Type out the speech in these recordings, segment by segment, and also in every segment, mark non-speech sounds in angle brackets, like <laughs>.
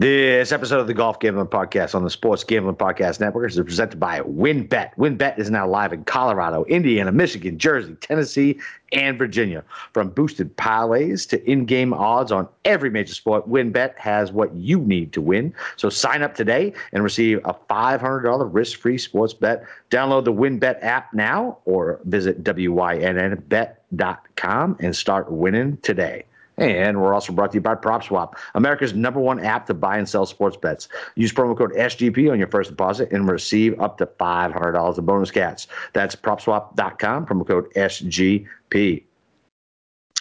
This episode of the Golf Gambling Podcast on the Sports Gambling Podcast Network is presented by WynnBET. WynnBET is now live in Colorado, Indiana, Michigan, Jersey, Tennessee, and Virginia. From boosted parlays to in-game odds on every major sport, WynnBET has what you need to win. So sign up today and receive a $500 risk-free sports bet. Download the WynnBET app now or visit wynnbet.com and start winning today. And we're also brought to you by PropSwap, America's number one app to buy and sell sports bets. Use promo code SGP on your first deposit and receive up to $500 in bonus cash. That's PropSwap.com, promo code SGP.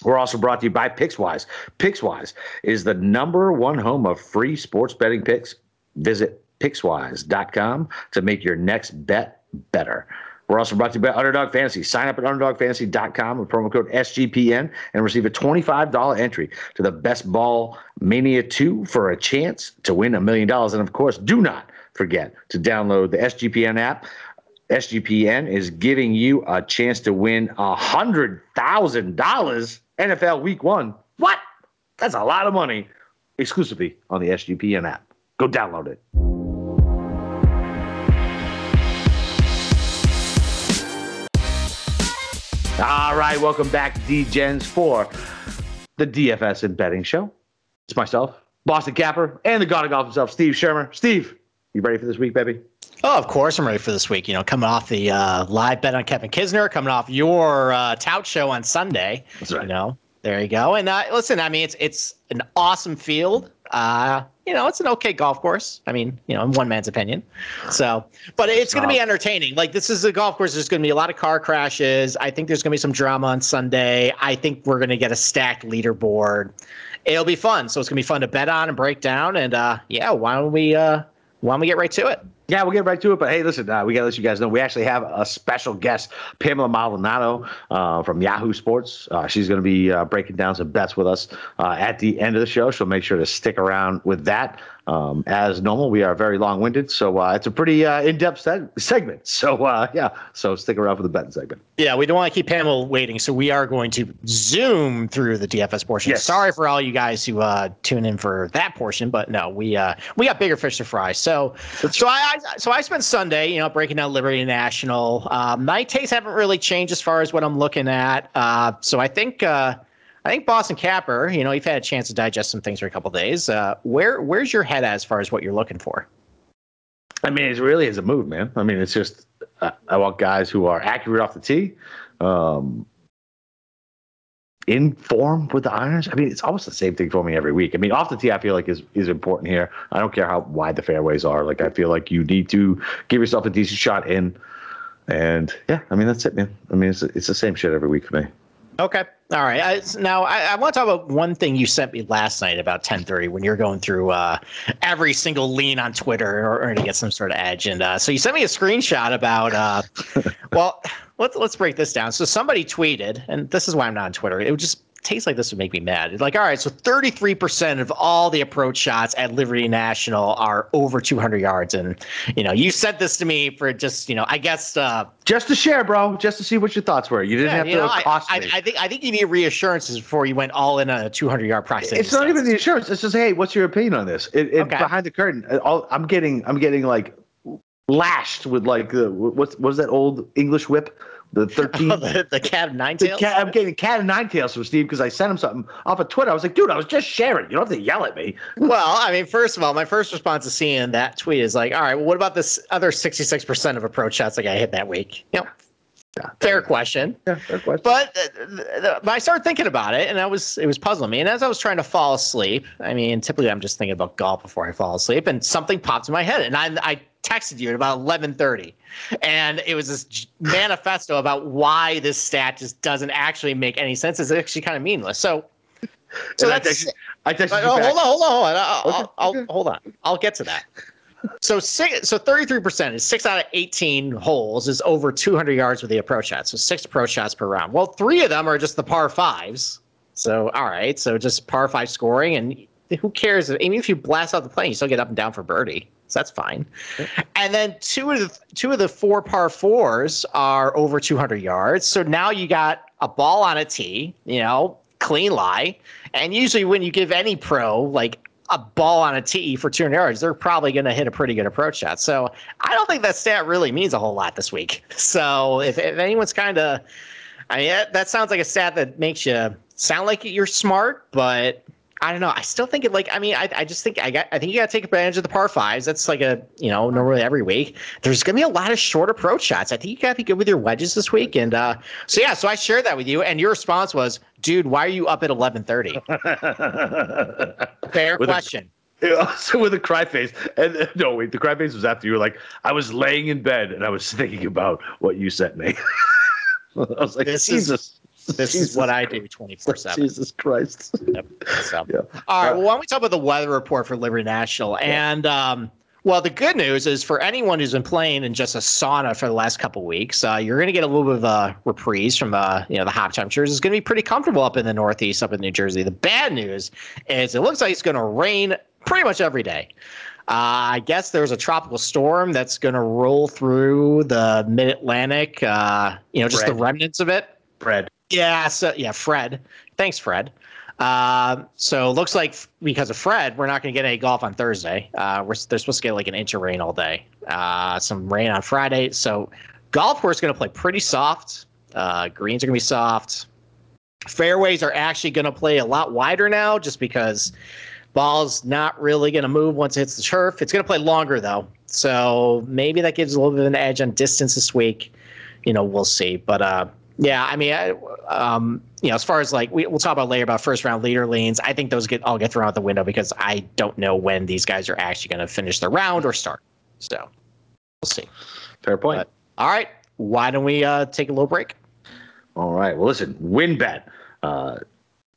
We're also brought to you by Pickswise. Pickswise is the number one home of free sports betting picks. Visit Pickswise.com to make your next bet better. We're also brought to you by Underdog Fantasy. Sign up at UnderdogFantasy.com with promo code SGPN and receive a $25 entry to the Best Ball Mania 2 for a chance to win a million dollars. And of course, do not forget to download the SGPN app. SGPN is giving you a chance to win $100,000 NFL Week 1. What? That's a lot of money exclusively on the SGPN app. Go download it. All right, welcome back to D-Gens for the DFS and betting show. It's myself, Boston Capper, and the god of golf himself, Steve Shermer. Steve, you ready for this week, baby? Oh, of course I'm ready for this week. You know, coming off the uh, live bet on Kevin Kisner, coming off your uh, tout show on Sunday. That's right. You know, there you go. And uh, listen, I mean, it's it's an awesome field. Uh, you know, it's an okay golf course. I mean, you know, in one man's opinion. So, but it's going to be entertaining. Like this is a golf course. There's going to be a lot of car crashes. I think there's going to be some drama on Sunday. I think we're going to get a stacked leaderboard. It'll be fun. So it's going to be fun to bet on and break down. And uh, yeah, why don't we uh, why don't we get right to it? Yeah, we'll get right to it. But hey, listen, uh, we got to let you guys know we actually have a special guest, Pamela Maldonado uh, from Yahoo Sports. Uh, she's going to be uh, breaking down some bets with us uh, at the end of the show. So make sure to stick around with that. Um, as normal, we are very long winded. So uh, it's a pretty in depth seg- segment. So yeah, so stick around for the betting segment. Yeah, we don't want to keep Pamela waiting. So we are going to zoom through the DFS portion. Yes. Sorry for all you guys who tune in for that portion, but no, we we got bigger fish to fry. So, so I, I so I spent Sunday, you know, breaking down Liberty National. Um, my tastes haven't really changed as far as what I'm looking at. Uh, so I think uh, I think Boston Capper, you know, you've had a chance to digest some things for a couple days. Uh, where where's your head at as far as what you're looking for? I mean, it really is a move, man. I mean, it's just uh, I want guys who are accurate off the tee. Um, in form with the irons. I mean, it's almost the same thing for me every week. I mean, off the tee, I feel like is is important here. I don't care how wide the fairways are. Like, I feel like you need to give yourself a decent shot in. And yeah, I mean, that's it, man. I mean, it's it's the same shit every week for me. Okay. All right. I, now I, I, want to talk about one thing you sent me last night about 10:30 when you're going through uh, every single lean on Twitter or, order to get some sort of edge. And uh, so you sent me a screenshot about. Uh, <laughs> well, let's let's break this down. So somebody tweeted, and this is why I'm not on Twitter. It would just taste like this would make me mad. It's like, all right, so 33% of all the approach shots at Liberty National are over 200 yards. And, you know, you sent this to me for just, you know, I guess. Uh, just to share, bro, just to see what your thoughts were. You didn't yeah, have you to know, cost I, me. I, I, think I think you need reassurances before you went all in on a 200 yard price. it's not even the insurance. It's just, hey, what's your opinion on this? It, it, Okay. Behind the curtain, uh, all, I'm getting, I'm getting like lashed with like the what's what's that old English whip? <laughs> The 13. the, the cat of nine tails. cat, I'm getting cat and nine tails from Steve because I sent him something off of Twitter. I was like, dude, I was just sharing. You don't have to yell at me. <laughs> Well, I mean, first of all, my first response to seeing that tweet is like, all right, well, what about this other 66% of approach shots that I hit that week? yep Yeah. fair question. Yeah, fair question. But, uh, but I started thinking about it, and I was it was puzzling me. And as I was trying to fall asleep, I mean, typically I'm just thinking about golf before I fall asleep, and something popped in my head, and I I texted you at about 11:30, and it was this manifesto about why this stat just doesn't actually make any sense. It's actually kind of meaningless. So, so And I that's texted, I texted uh, you oh, hold on, hold on, hold on. I'll, Okay, I'll, I'll- hold on. I'll get to that. So six, so thirty three percent is six out of eighteen holes is over two hundred yards with the approach shots. So six approach shots per round. Well, three of them are just the par fives. So all right, so just par five scoring, and who cares? Even if you blast out the plane, you still get up and down for birdie. So that's fine. And then two of the two of the four par fours are over 200 yards. So now you got a ball on a tee, you know, clean lie. And usually when you give any pro like a ball on a tee for 200 yards, they're probably going to hit a pretty good approach shot. So I don't think that stat really means a whole lot this week. <laughs> So if, if anyone's kind of, I mean, that, that sounds like a stat that makes you sound like you're smart, but I don't know. I still think it like I mean I, I just think I got I think you got to take advantage of the par fives. That's like a you know normally every week. There's gonna be a lot of short approach shots. I think you got to be good with your wedges this week. And uh, so yeah, so I shared that with you, and your response was, "Dude, why are you up at 11:30?" <laughs> Fair With a- question. Yeah, so with a cry face, and uh, no, wait, the cry face was after you were like, I was laying in bed and I was thinking about what you sent me. <laughs> I was like, This is- Jesus, This is what I do 24 seven. Jesus Christ. Yep. So. Yeah. All right. Well, why don't we talk about the weather report for Liberty National? And um, well, the good news is for anyone who's been playing in just a sauna for the last couple weeks, uh, you're going to get a little bit of a reprise from uh, you know the hot temperatures. It's going to be pretty comfortable up in the Northeast, up in New Jersey. The bad news is it looks like it's going to rain pretty much every day. Uh, I guess there's a tropical storm that's going to roll through the Mid Atlantic. Uh, you know, just the remnants of it. Fred. Yeah, so yeah, Fred. Thanks, Fred. Um, so looks like because of Fred, we're not going to get any golf on Thursday. Uh, we're they're supposed to get like an inch of rain all day. Uh, some rain on Friday. So golf course is going to play pretty soft. Uh, greens are going to be soft. Fairways are actually going to play a lot wider now, just because ball's not really going to move once it hits the turf. It's going to play longer though, so maybe that gives a little bit of an edge on distance this week. You know, we'll see. But uh, yeah, I mean, I, um, you know, as far as like we, we'll talk about later about first round leader leans, I think those get all get thrown out the window because I don't know when these guys are actually going to finish their round or start. So we'll see. Fair point. But- All right, why don't we uh, take a little break? All right. Well, listen, WynnBET. Uh,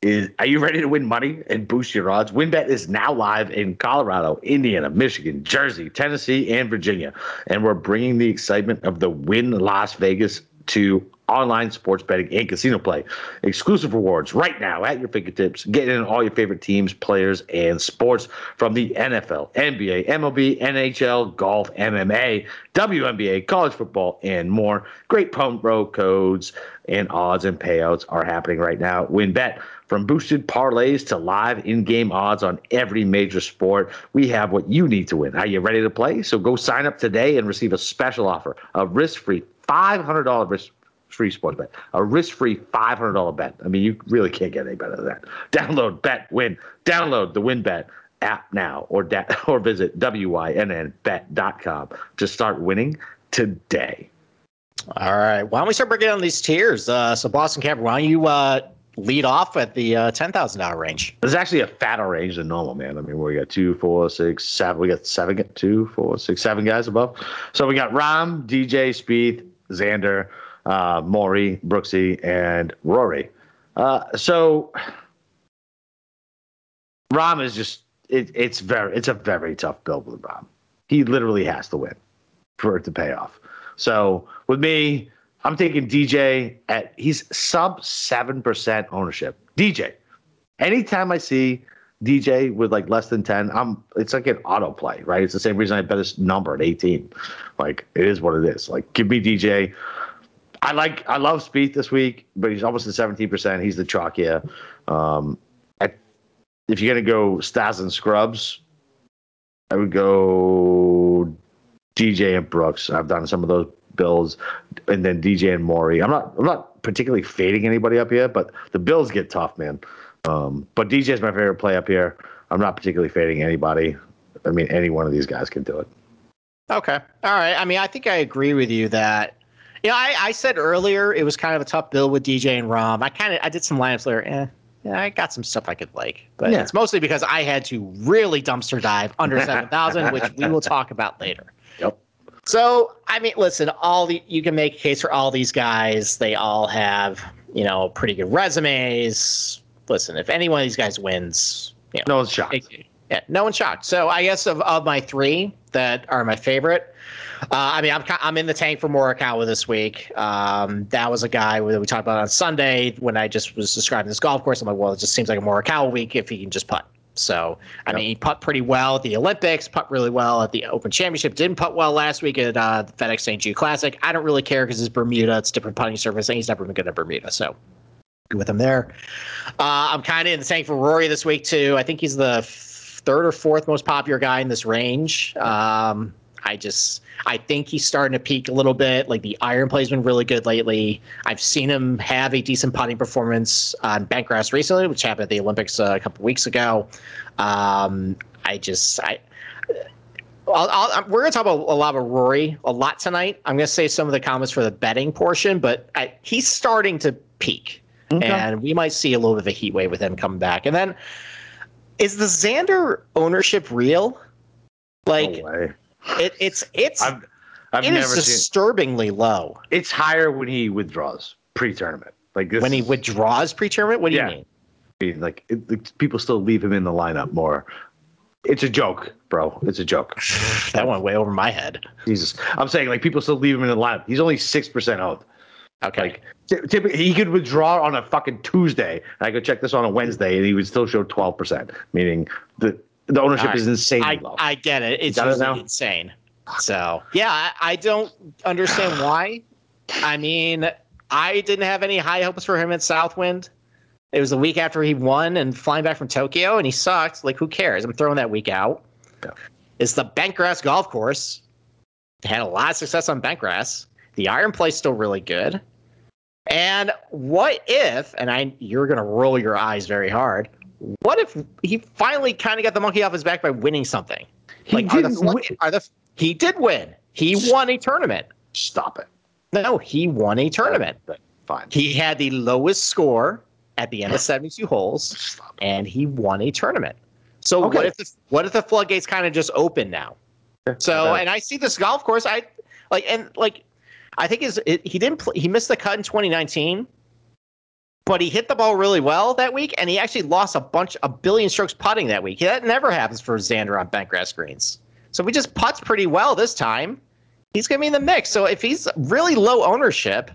is are you ready to win money and boost your odds? WynnBET is now live in Colorado, Indiana, Michigan, Jersey, Tennessee, and Virginia, and we're bringing the excitement of the Wynn Las Vegas to online sports betting and casino play. Exclusive rewards right now at your fingertips. Get in all your favorite teams, players, and sports from the NFL, NBA, MLB, NHL, golf, MMA, WNBA, college football, and more. Great promo codes and odds and payouts are happening right now. WynnBET. From boosted parlays to live in-game odds on every major sport, we have what you need to win. Are you ready to play? So go sign up today and receive a special offer, a risk-free $500 risk-free sports bet, a risk-free $500 bet. I mean, you really can't get any better than that. <laughs> Download Bet Win. Download the WynnBET app now, or da- <laughs> or visit wynnbet.com to start winning today. All right, why don't we start breaking down these tiers? Uh, so Boston Capper, why don't you uh, lead off at the uh, ten thousand dollar range? There's actually a fatter range than normal, man. I mean, we got two, four, six, seven. We got seven, two, four, six, seven guys above. So we got Rahm, DJ, Speed, Xander, uh, Maury, Brooksy, and Rory. Uh, so Rahm is just it, it's very it's a very tough build with Rahm. He literally has to win for it to pay off. So with me, I'm taking DJ at he's sub seven percent ownership. DJ. Anytime I see DJ with like less than ten, I'm it's like an autoplay, right? It's the same reason I bet his number at 18. Like it is what it is. Like give me DJ. I like I love Speed this week, but he's almost at 17%. He's the chalk, yeah. Um if you're gonna go Stars and Scrubs, I would go DJ and Brooks. I've done some of those bills, and then DJ and Maury. I'm not I'm not particularly fading anybody up here, but the bills get tough, man. Um, but DJ is my favorite play up here. I'm not particularly fading anybody. I mean, any one of these guys can do it. Okay, all right. I mean, I think I agree with you that. You know, I, I said earlier it was kind of a tough build with DJ and Rahm. I kind of I did some lineups there. Eh, yeah, I got some stuff I could like, but Yeah. it's mostly because I had to really dumpster dive under <laughs> seven thousand, which we will talk about later. Yep. So, I mean, listen, all the you can make a case for all these guys. They all have, you know, pretty good resumes. Listen, if any one of these guys wins, you know, No one's shocked. it- yeah, no one's shocked. So I guess of, of my three that are my favorite, uh, I mean, I'm I'm in the tank for Morikawa this week. Um, that was a guy that we talked about on Sunday when I just was describing this golf course. I'm like, well, it just seems like a Morikawa week if he can just putt. So I Yep. mean, he putt pretty well at the Olympics, putt really well at the Open Championship. Didn't putt well last week at uh, the FedEx St. Jude Classic. I don't really care because it's Bermuda. It's different putting surface, and he's never been good at Bermuda. So good with him there. Uh, I'm kind of in the tank for Rory this week too. I think he's the third or fourth most popular guy in this range. Um, I just I think he's starting to peak a little bit. Like the iron play's been really good lately. I've seen him have a decent putting performance on bentgrass recently, which happened at the Olympics uh, a couple weeks ago. Um, I just I. I'll, I'll, we're going to talk about a lot of Rory a lot tonight. I'm going to say some of the comments for the betting portion, but I, he's starting to peak, okay. and we might see a little bit of a heat wave with him coming back. And then, is the Xander ownership real? Like, no it, it's it's I've, I've it never is disturbingly seen, low. It's higher when he withdraws pre-tournament. Like when he withdraws pre-tournament. What do yeah. you mean? Like it, people still leave him in the lineup more. It's a joke, bro. It's a joke. <sighs> that went way over my head. Jesus, I'm saying like people still leave him in the lineup. He's only six percent owned. Okay. Like typically, he could withdraw on a fucking Tuesday. I could check this on a Wednesday, and he would still show twelve percent. Meaning the the ownership right. is insane I. I get it. It's it insane. So yeah, I, I don't understand <sighs> why. I mean, I didn't have any high hopes for him at Southwind. It was the week after he won and flying back from Tokyo, and he sucked. Like, who cares? I'm throwing that week out. Yeah. It's the Bentgrass golf course. They Had a lot of success on Bentgrass. The iron play's still really good. And what if, and I you're gonna roll your eyes very hard, what if he finally kind of got the monkey off his back by winning something? He like, didn't are the, are the he did win. He won a tournament. Stop it. No, he won a tournament. But fine. He had the lowest score at the end of <laughs> 72 holes, and he won a tournament. So okay. what if the what if the floodgates kind of just open now? So and I see this golf course. I like and like I think is he didn't play, he missed the cut in 2019 but he hit the ball really well that week, and he actually lost a bunch, a billion strokes putting that week. That never happens for Xander on bentgrass greens. So we just putts pretty well this time. He's going to be in the mix. So if he's really low ownership,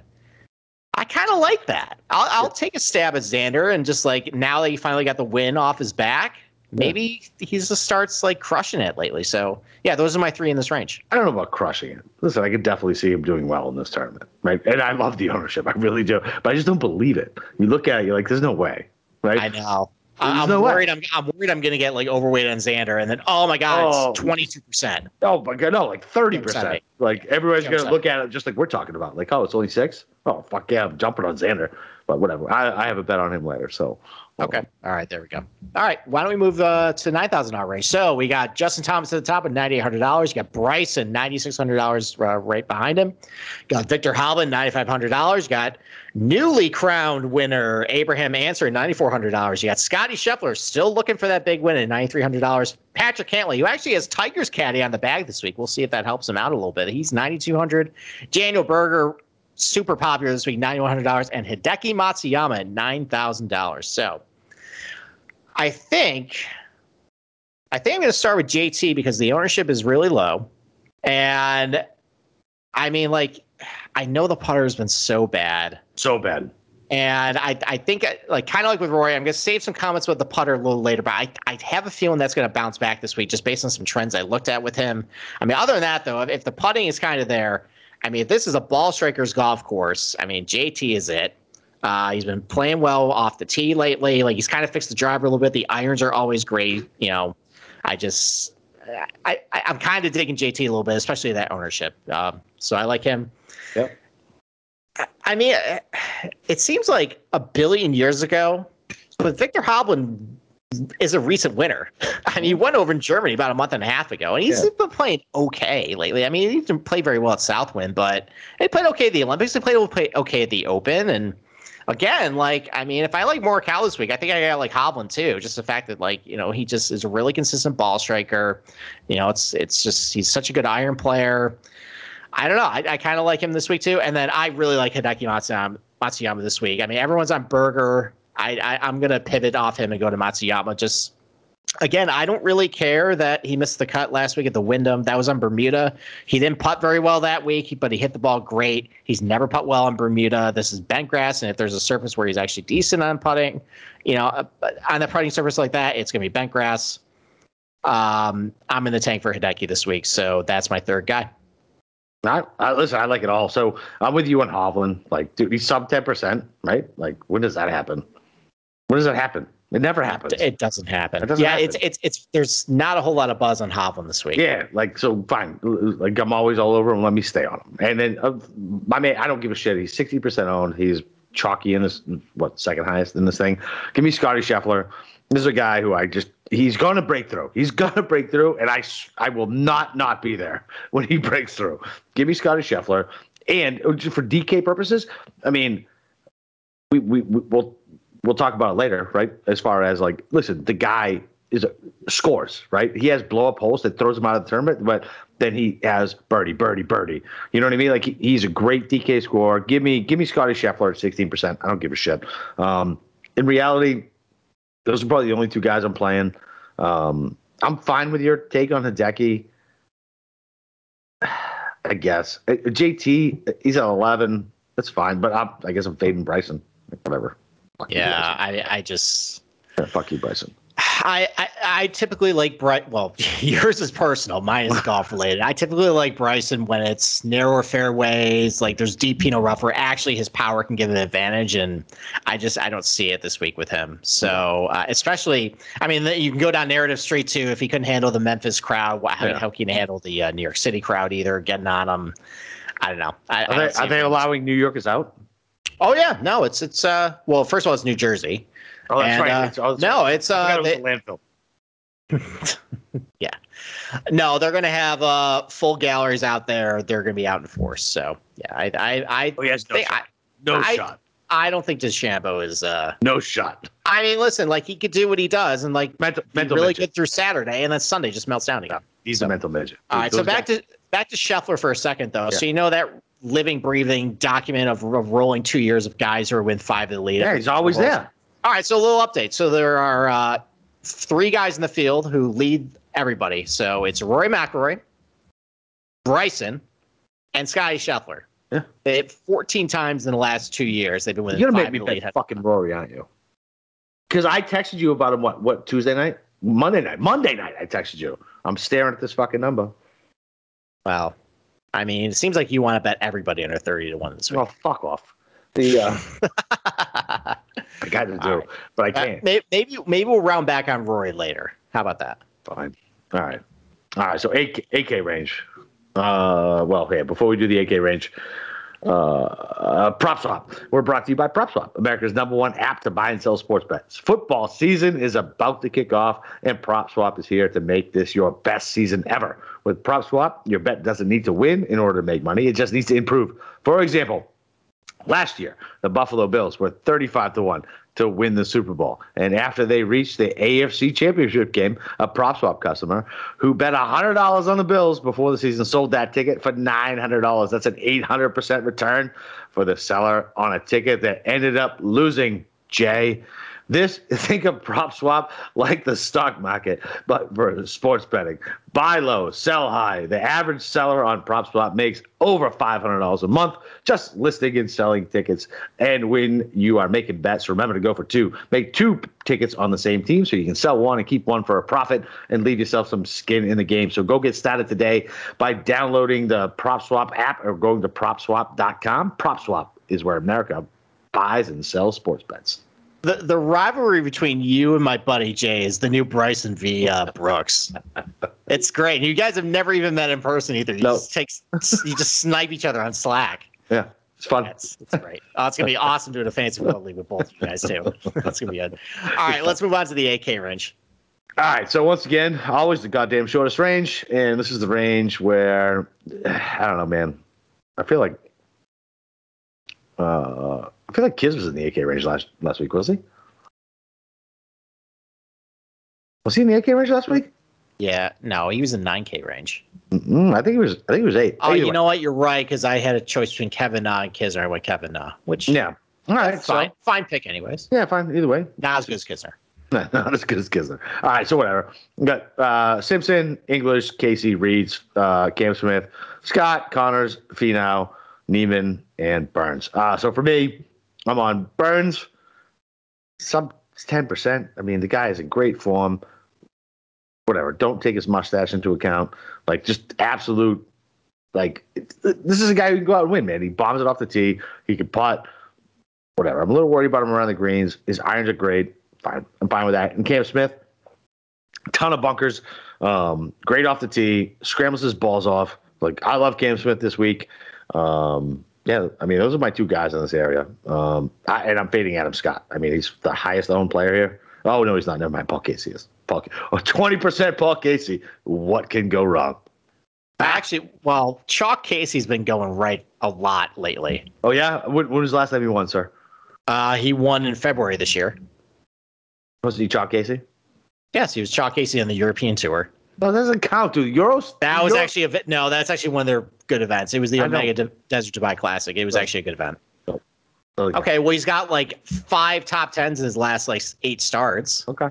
I kind of like that. I'll, I'll take a stab at Xander and just like now that he finally got the win off his back, maybe yeah. he just starts like crushing it lately. So yeah, those are my three in this range. I don't know about crushing it. Listen, I could definitely see him doing well in this tournament, right? And I love the ownership, I really do, but I just don't believe it. You look at it, you're like, there's no way, right? I know. I'm no worried. I'm, I'm worried. I'm going to get like overweight on Xander, and then oh my god, oh. it's 22 percent. Oh my god, no, like 30 percent. Like everybody's going to look at it just like we're talking about. Like, oh, it's only six. Oh fuck yeah, I'm jumping on Xander. But whatever. I, I have a bet on him later. So Okay. All right. There we go. All right. Why don't we move uh, to nine thousand dollar range? So we got Justin Thomas at the top at ninety eight hundred dollars. You got Bryson ninety six hundred dollars uh, right behind him. Got Viktor Hovland ninety five hundred dollars. Got newly crowned winner Abraham Ancer ninety four hundred dollars. You got Scotty Scheffler still looking for that big win at ninety three hundred dollars. Patrick Cantlay, who actually has Tiger's caddy on the bag this week. We'll see if that helps him out a little bit. He's ninety two hundred. Daniel Berger super popular this week, ninety one hundred dollars, and Hideki Matsuyama at nine thousand dollars. So I think I think I'm going to start with JT because the ownership is really low, and I mean, like, I know the putter has been so bad, so bad, and I I think uh, like kind of like with Rory, I'm going to save some comments with the putter a little later, but I I have a feeling that's going to bounce back this week just based on some trends I looked at with him. I mean, other than that though, if, if the putting is kind of there, I mean, if this is a ball striker's golf course, I mean, JT is it. Uh, he's been playing well off the tee lately. Like he's kind of fixed the driver a little bit. The irons are always great. You know, I just I, I am kind of digging JT a little bit, especially that ownership. Um, so I like him. Yep. I, I mean, it seems like a billion years ago, but Viktor Hovland is a recent winner. <laughs> I mean, he went over in Germany about a month and a half ago, and he's yeah. been playing okay lately. I mean, he didn't play very well at Southwind, but he played okay at the Olympics. He played okay at the Open, and again, like I mean, if I like Morikawa this week, I think I got like Hovland too. Just the fact that like you know he just is a really consistent ball striker. You know, it's it's just he's such a good iron player. I don't know. I, I kind of like him this week too, and then I really like Hideki Matsuyama, Matsuyama this week. I mean, everyone's on Berger. I, I I'm gonna pivot off him and go to Matsuyama just again, I don't really care that he missed the cut last week at the Wyndham. That was on Bermuda. He didn't putt very well that week, but he hit the ball great. He's never putt well on Bermuda. This is bent grass, and if there's a surface where he's actually decent on putting, you know, uh, on a putting surface like that, it's going to be bent grass. Um, I'm in the tank for Hideki this week, so that's my third guy. I, I, listen. I like it all. So I'm with you on Hovland. Like, dude, he's sub ten percent, right? Like, when does that happen? When does that happen? It never happens. It doesn't happen. It doesn't yeah, happen. it's it's it's there's not a whole lot of buzz on Hovland this week. Yeah, like so fine. Like I'm always all over him. Let me stay on him. And then uh, my man, I don't give a shit. He's 60% owned. He's chalky in this what second highest in this thing. Give me Scotty Scheffler. This is a guy who I just he's going to break through. He's going to break through, and I I will not not be there when he <laughs> breaks through. Give me Scotty Scheffler, and uh, for DK purposes, I mean, we we we- we'll we'll talk about it later, right? As far as like, listen, the guy is scores, right? He has blow up holes that throws him out of the tournament, but then he has birdie, birdie, birdie. You know what I mean? Like he, he's a great DK scorer. Give me give me Scotty Scheffler at sixteen percent. I don't give a shit. Um, in reality, those are probably the only two guys I'm playing. Um, I'm fine with your take on Hideki. <sighs> I guess Uh, JT, he's at eleven. That's fine, but I'm, I guess I'm fading Bryson. Whatever. Fuck you, Yeah, I I just Bryson. Yeah, fuck you, Bryson. I, I, I typically like Bright. Well, <laughs> yours is personal. Mine is golf related. I typically like Bryson when it's narrower fairways, like there's deep Pinot rough where actually his power can give an advantage. And I just I don't see it this week with him. So uh, especially, I mean, you can go down narrative street too. If he couldn't handle the Memphis crowd, how, Yeah. how can he handle the uh, New York City crowd either? Getting on him, I don't know. I, I Are don't they, see are they allowing New Yorkers out? Oh yeah, no, it's it's uh well, first of all, it's New Jersey. Oh, And, uh, It's- oh, that's no, right. it's uh, they- it a landfill. <laughs> No, they're going to have uh, full galleries out there. They're going to be out in force. So yeah, I I I, Oh, has no think- shot. No I- shot. I don't think DeChambeau is. uh No shot. I mean, listen, like he could do what he does, and like Mental, mental really midget. good through Saturday, and then Sunday just melts down again. He's a mental midget. All right, so back guys- to back to Scheffler for a second, though. Yeah. So you know that living, breathing document of, of rolling two years of guys who are five of the lead. yeah, he's always there. All right, so a little update. So there are uh, three guys in the field who lead everybody. So it's Rory McIlroy, Bryson, and Scotty Scheffler. Yeah. They 14 times in the last two years they've been winning You're gonna make me bet fucking Rory, aren't you? Because I texted you about him. What? What? Tuesday night? Monday night? Monday night? I texted you. I'm staring at this fucking number. Well, I mean, it seems like you want to bet everybody under 30 to one this week. Oh, fuck off. The uh, <laughs> I got to do, right. but I Uh, can't. maybe, maybe maybe we'll round back on Rory later. How about that? Fine. All right. All right. So AK, AK range. Uh, well, yeah. Before we do the AK range, uh, uh, Prop Swap. We're brought to you by Prop Swap, America's number one app to buy and sell sports bets. Football season is about to kick off, and Prop Swap is here to make this your best season ever. With Prop Swap, your bet doesn't need to win in order to make money; it just needs to improve. For example, Last year, the Buffalo Bills were 35 to 1 to win the Super Bowl. And after they reached the AFC Championship game, a prop swap customer who bet $100 on the Bills before the season sold that ticket for $900. That's an 800% return for the seller on a ticket that ended up losing, Jay. This <laughs> think of prop swap like the stock market, but for sports betting. Buy low, sell high. The average seller on prop swap makes over five hundred dollars a month just listing and selling tickets. And when you are making bets, remember to go for two. Make two tickets on the same team so you can sell one and keep one for a profit and leave yourself some skin in the game. So go get started today by downloading the prop swap app or going to propswap.com. Prop swap is where America buys and sells sports bets. The the rivalry between you and my buddy Jay is the new Bryson v uh, Brooks. it's great. You guys have never even met in person either. You No. just take you just snipe each other on Slack. Yeah, it's fun. It's, great. Oh, it's gonna be awesome doing a fancy football league with both of you guys too. That's gonna be good. All right, let's move on to the AK range. All right. So once again, always the goddamn shortest range, and this is the range where <sighs> I don't know, man. I feel like uh, I feel like Kiz was in the AK range last last week, was he? Was he in the AK range last week? Yeah, no, he was in 9K range. Mm-mm, I think he was. I think he was eight. Oh, Either you way. know what? You're right because I had a choice between Kevin Na and Kisner. I went Kevin Na, which Yeah. All right. fine. So, Fine pick, anyways. yeah, fine. Either way. Not as good as Kisner. <laughs> Not as good as Kisner. All right, so whatever. We got uh, Simpson, English, Casey, Reeds, uh, Cam Smith, Scott, Conners, Finau, Niemann, and Burns. Uh, so for me, I'm on Burns, sub 10%. I mean, the guy is in great form. Whatever. Don't take his mustache into account. Like, just absolute. Like, this is a guy who can go out and win, man. He bombs it off the tee. He can putt. Whatever. I'm a little worried about him around the greens. His irons are great fine. I'm fine with that. And Cam Smith, ton of bunkers, um, great off the tee, scrambles his balls off. Like I love Cam Smith this week. Um, yeah, I mean those are my two guys in this area. Um, I, and I'm fading Adam Scott. I mean he's the highest owned player here. Oh no, he's not. Never mind. Paul Casey is. Paul, oh, 20% Paul Casey. What can go wrong? Actually, well, Chalk Casey's been going right a lot lately. Oh yeah, when, when was the last time he won, sir? Uh, he won in February this year. Was he Chalk Casey? Yes, he was Chalk Casey on the European tour. That doesn't count, dude. Euros. That was actually a no. That's actually one of their good events. It was the. Omega De- Desert Dubai Classic. It was Right. actually a good event. Okay. Okay, well he's got like five top tens in his last like eight starts. Okay.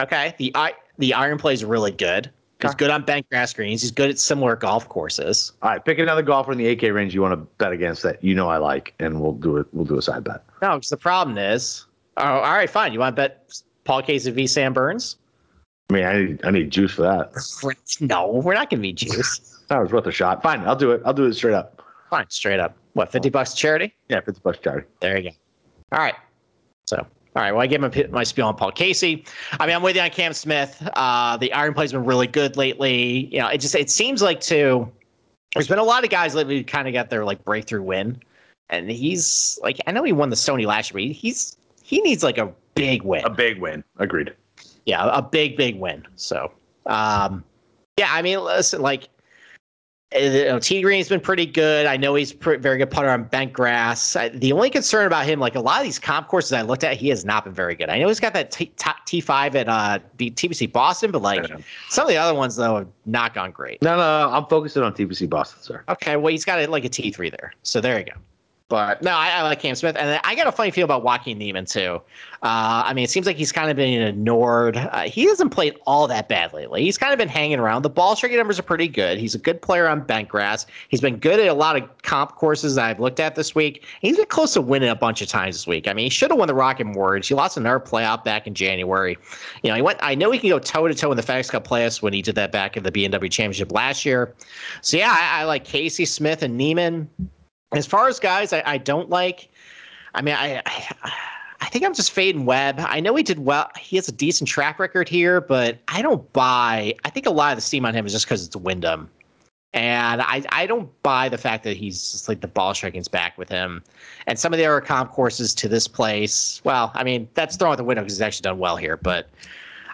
Okay, the I the iron play is really good. He's Okay. good on bent grass greens. He's good at similar golf courses. All right, pick another golfer in the AK range you want to bet against that you know I like, and we'll do it. We'll do a side bet. No, because the problem is, oh, all right, fine. You want to bet Paul Casey v Sam Burns? I mean, I need I need juice for that. No, we're not going to be juice. <laughs> That was worth a shot. Fine, I'll do it. I'll do it straight up. fine, straight up. What fifty bucks charity? Yeah, fifty bucks charity. There you go. All right. So, all right. Well, I give my, my spiel on Paul Casey. I mean, I'm with you on Cam Smith. Uh, the iron play's been really good lately. You know, it just it seems like too. There's been a lot of guys lately who kind of got their like breakthrough win, and he's like, I know he won the Sony last year, but he's he needs like a big win. A big win. Agreed. Yeah, a big, big win. So, um, yeah, I mean, listen, like, uh, you know, T Green's been pretty good. I know he's pre- very good putter on bent grass. I, the only concern about him, like a lot of these comp courses I looked at, he has not been very good. I know he's got that T- top T5 at uh, B- TPC Boston, but like some of the other ones though have not gone great. No, no, I'm focusing on TPC Boston, sir. Okay, well he's got like a T3 there, so there you go. But no, I, I like Cam Smith, and I got a funny feel about Joaquin Niemann too. Uh, I mean, it seems like he's kind of been ignored. Uh, he hasn't played all that bad lately. He's kind of been hanging around. The ball striking numbers are pretty good. He's a good player on bent grass. He's been good at a lot of comp courses that I've looked at this week. He's been close to winning a bunch of times this week. I mean, he should have won the Rocket Mortgage. He lost another playoff back in January. You know, he went. I know he can go toe to toe in the FedEx Cup playoffs when he did that back in the BMW Championship last year. So yeah, I, I like Casey Smith and Niemann. As far as guys, I, I don't like. I mean, I, I I think I'm just fading Webb. I know he did well. He has a decent track record here, but I don't buy. I think a lot of the steam on him is just because it's Wyndham, and I I don't buy the fact that he's just like the ball striking's back with him, and some of the other comp courses to this place. Well, I mean that's thrown out the window because he's actually done well here, but.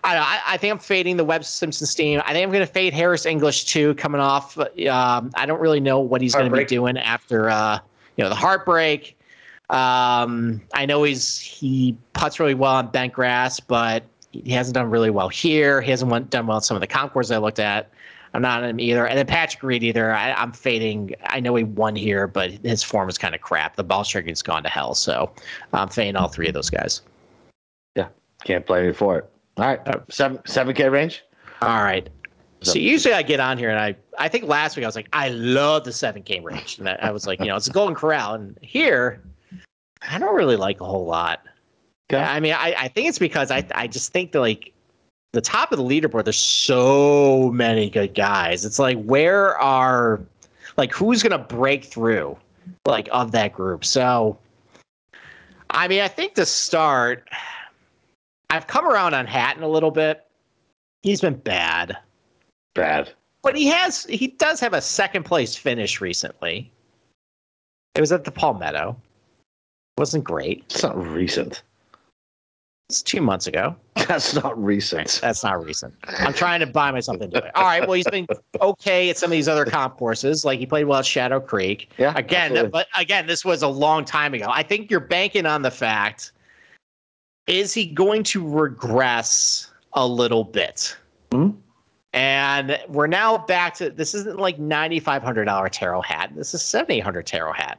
I, don't know, I, I think I'm fading the Webb Simpson steam. I think I'm going to fade Harris English too, coming off. Um, I don't really know what he's going to be doing after uh, you know the heartbreak. Um, I know he's he puts really well on bent grass, but he hasn't done really well here. He hasn't went, done well in some of the concourse I looked at. I'm not on him either. And then Patrick Reed either. I, I'm fading. I know he won here, but his form is kind of crap. The ball striking's gone to hell. So I'm fading all three of those guys. Yeah, can't blame me for it. All right, seven seven K range. All right. So usually I get on here and I I think last week I was like I love the 7K range and I, I was like you know it's a Golden Corral and here I don't really like a whole lot. Okay. I mean I, I think it's because I I just think that like the top of the leaderboard there's so many good guys. It's like where are like who's gonna break through like of that group? So I mean I think to start I've come around on Hatton a little bit. He's been bad. Bad. But he has he does have a second place finish recently. It was at the Palmetto. Wasn't great. It's not recent. It's two months ago. <laughs> That's not recent. That's not recent. I'm trying to buy myself into it. All right. Well, he's been okay at some of these other comp courses. Like he played well at Shadow Creek. Yeah. Again, absolutely. but again, this was a long time ago. I think you're banking on the fact is he going to regress a little bit? Mhm. And we're now back to this isn't like $9,500 tarot hat. This is 7,800 tarot hat.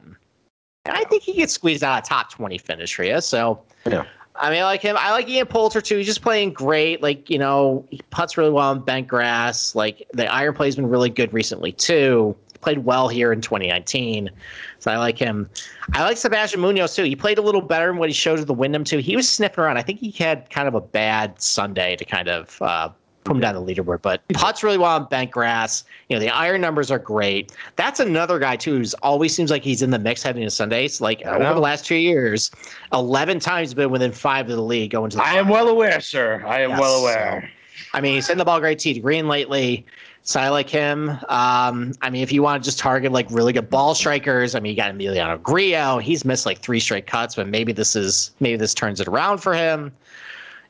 And I think he gets squeezed out a top 20 finish here. So, Yeah. I mean, I like him. I like Ian Poulter too. He's just playing great. Like, you know, he puts really well on bent grass. Like, the iron play's been really good recently too. Played well here in 2019. So I like him. I like Sebastian Munoz too. He played a little better than what he showed at the Wyndham too. He was sniffing around. I think he had kind of a bad Sunday to kind of uh, put him down the leaderboard. But putts really well on bent grass. You know, the iron numbers are great. That's another guy too who's always seems like he's in the mix heading to Sundays. Like over know. the last two years, eleven times been within five of the league going to the. I am well aware, sir. I am Yes, well aware. I mean, he's hitting the ball great tee to green lately. So I like him. Um, I mean, if you want to just target like really good ball strikers, I mean, you got Emiliano Grillo. He's missed like three straight cuts, but maybe this is maybe this turns it around for him.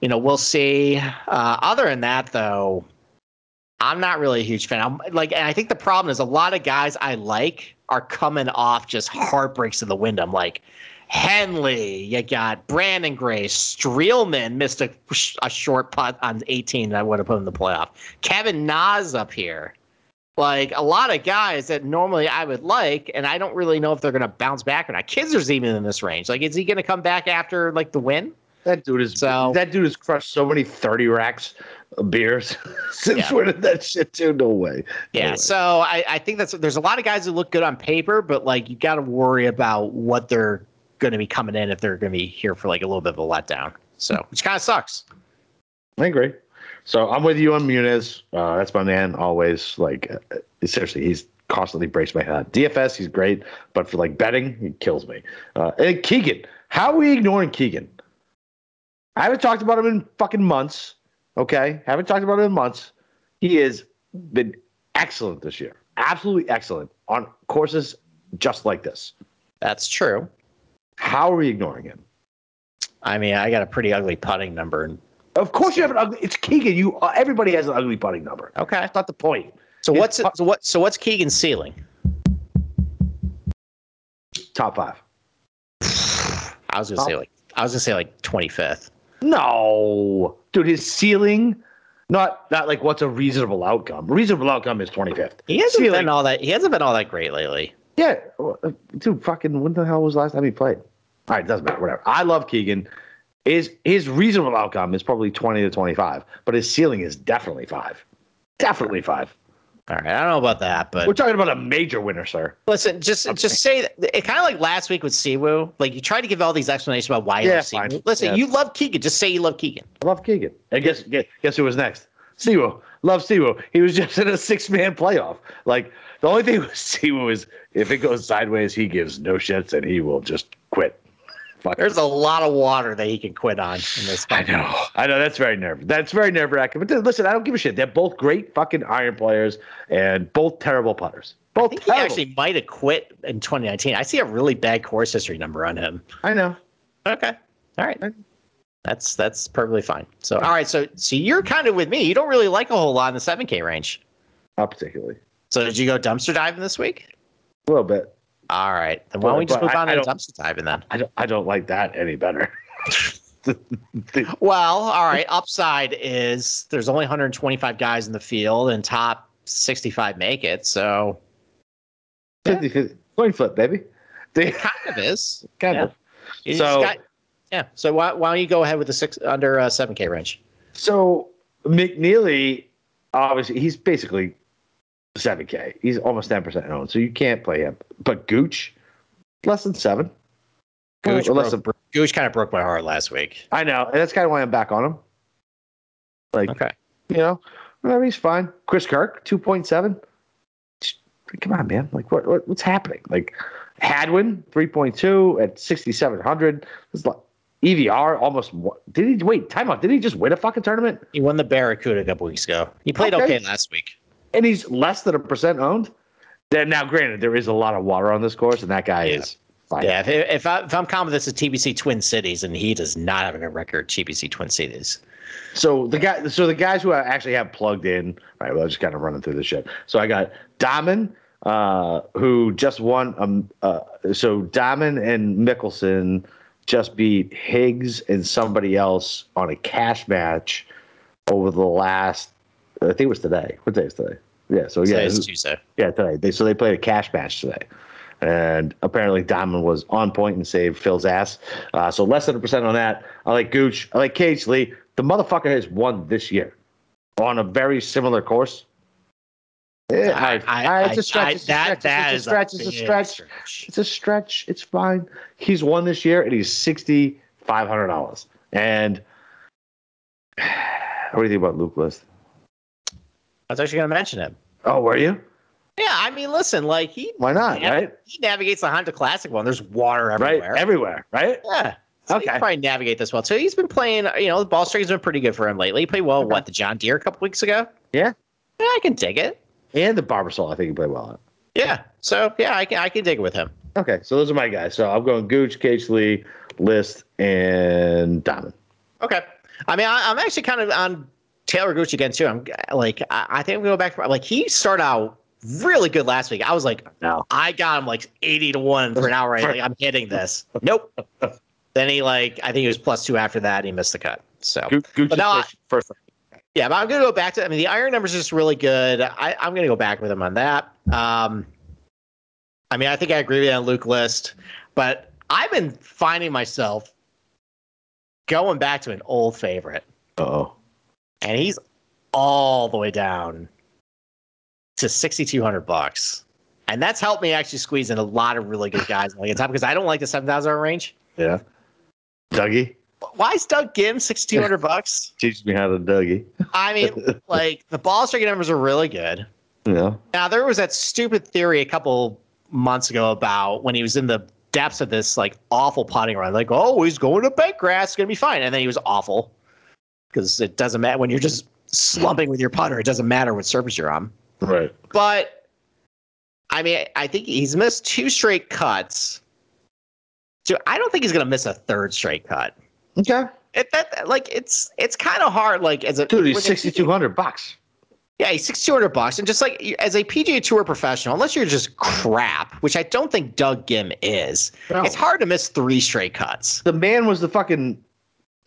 You know, we'll see. Uh, other than that, though, I'm not really a huge fan. I'm like, and I think the problem is a lot of guys I like are coming off just heartbreaks in the wind. I'm like, Henley, you got Branden Grace, Streelman missed a, a short putt on 18 that would have put him in the playoff. Kevin Na's up here. Like a lot of guys that normally I would like, and I don't really know if they're going to bounce back or not. Kizer's even in this range. Like, is he going to come back after like the win? That dude is So- that dude has crushed so many thirty racks of beers <laughs> since Yeah. winning that shit too. No way. No Yeah, way. so I, I think that's there's a lot of guys who look good on paper, but like you got to worry about what they're going to be coming in if they're going to be here for like a little bit of a letdown. So which kind of sucks. I agree. So I'm with you on Munoz. Uh, that's my man always. Like uh, seriously, he's constantly breaks my head. DFS, he's great, but for like betting, he kills me. Uh, and Keegan, how are we ignoring Keegan? I haven't talked about him in fucking months. Okay, haven't talked about him in months. He has been excellent this year. Absolutely excellent on courses just like this. That's true. How are we ignoring him? I mean, I got a pretty ugly putting number. And, Of course, you have an ugly. It's Keegan. You uh, everybody has an ugly putting number. okay. That's not the point. So His what's put- so what so what's Keegan's ceiling? Top five. I was gonna say Oh. like I was gonna say like 25th. No, dude, his ceiling, not not like what's a reasonable outcome. Reasonable outcome is twenty fifth. He hasn't Ceiling. been all that. He hasn't been all that great lately. Yeah, uh, dude, fucking when the hell was the last time he played? All right, doesn't matter. Whatever. I love Keegan. His his reasonable outcome is probably twenty to twenty five, but his ceiling is definitely five. Definitely five. All right, I don't know about that, but We're talking about a major winner, sir. Listen, just just say that it kind of like last week with Si Woo. Like you try to give all these explanations about why you Yeah, love Si Woo. Listen, Yeah. you love Keegan. Just say you love Keegan. I love Keegan. And guess guess, guess who was next? Si Woo. Love Si Woo. He was just in a six man playoff. Like the only thing with Si Woo is if it goes sideways, he gives no shits and he will just quit. Fuck. There's a lot of water that he can quit on in this. I know. I know that's very nerve. That's very nerve wracking. But listen, I don't give a shit. They're both great fucking iron players and both terrible putters. Both. I think he actually might have quit in 2019. I see a really bad course history number on him. I know. Okay. All right. That's that's perfectly fine. So all right. So so you're kind of with me. You don't really like a whole lot in the 7K range. Not particularly. So did you go dumpster diving this week? A little bit. All right. Then why don't we just move I- on I to dumpster diving then? I don't I don't like that any better. <laughs> Well, all right. Upside is there's only 125 guys in the field, and top 65 make it. So 50, 50. Coin flip, baby. They kind of is. kind Yeah. of. You So- got- yeah. So why, why don't you go ahead with the six under uh, 7K range? So McNealy, obviously, he's basically 7K. He's almost 10% owned, so you can't play him. But Gooch, less than seven. Gooch, Or less than, Gooch kind of broke my heart last week. I know, and that's kind of why I'm back on him. Like, Okay. you know, whatever, he's fine. Chris Kirk, 2.7. Come on, man. Like, what, what what's happening? Like, Hadwin, 3.2 at 6,700. It's like EVR almost. Did he wait? Time out. Did he just win a fucking tournament? He won the Barracuda a couple weeks ago. He played Okay. okay, last week. and he's less than a percent owned. Then now, granted, there is a lot of water on this course, and that guy Yeah. is fine. Yeah, if, if, I, if I'm confident this is TPC Twin Cities, and he does not have a good record, TPC Twin Cities. So the guy, so the guys who I actually have plugged in. All right, well, I'm just kind of running through this shit. So I got Diamond, uh, who just won. Um, uh, so Diamond and Mickelson just beat Higgs and somebody else on a cash match over the last. I think it was today. What day is today? Yeah. So yeah, Yeah, it's Tuesday. Yeah, today. They so they played a cash match today, and apparently Diamond was on point and saved Phil's ass. Uh, so less than a percent on that. I like Gooch. I like K.H. Lee. The motherfucker has won this year on a very similar course. Yeah, I, I- I, it's a stretch. I- it's a that, stretch. that it's a stretch. It's a big stretch. It's a stretch. It's fine. He's won this year, and he's sixty five hundred dollars. And <sighs> what do you think about Luke List? was actually going to mention him. Oh, were you? Yeah, I mean, listen, like he Why not? Yeah. Right? he navigates the Honda Classic one. There's water everywhere, Right. everywhere. Right? yeah. So he Okay. can probably navigate this well. So he's been playing, you know, the ball striking has been pretty good for him lately. He played well, Okay. what, the John Deere a couple weeks ago? Yeah. Yeah, I can dig it. And the Barbasol, I think he played well at. Yeah. So yeah, I can I can dig it with him. Okay, so those are my guys. So I'm going Gooch, K.H. Lee, List, and Diamond. Okay. I mean, I, I'm actually kind of on Taylor Gooch again too. I'm like, I, I think I'm going back. Like he started out really good last week. I was like, No. I got him like 80 to one for an hour. Right? Like, I'm hitting this. Nope. <laughs> then he like, I think he was plus two after that. He missed the cut. So Gooch, Gooch But now first, first. Yeah, but I'm gonna go back to. I mean, the iron numbers are just really good. I, I'm gonna go back with him on that. Um, I mean, I think I agree with you on Luke List, but I've been finding myself going back to an old favorite, Oh. and he's all the way down to 6,200 bucks, and that's helped me actually squeeze in a lot of really good guys in the top because I don't like the 7,000 range. Yeah. Dougie Why is Doug Ghim 6,200 bucks? <laughs> teaches me how to Dougie. I mean, <laughs> like the ball striking numbers are really good. Yeah. Now there was that stupid theory a couple months ago about when he was in the depths of this like awful putting run, like, oh, he's going to bent grass, it's gonna be fine, and then he was awful because it doesn't matter when you're just slumping with your putter. It doesn't matter what surface you're on. Right. But I mean, I think he's missed two straight cuts. So I don't think he's gonna miss a third straight cut. Okay. It, that like it's it's kind of hard. Like as a Dude, he's 6,200 bucks. Yeah, he's six two hundred bucks, and just like as a PGA Tour professional, unless you're just crap, which I don't think Doug Ghim is, No. it's hard to miss three straight cuts. The man was the fucking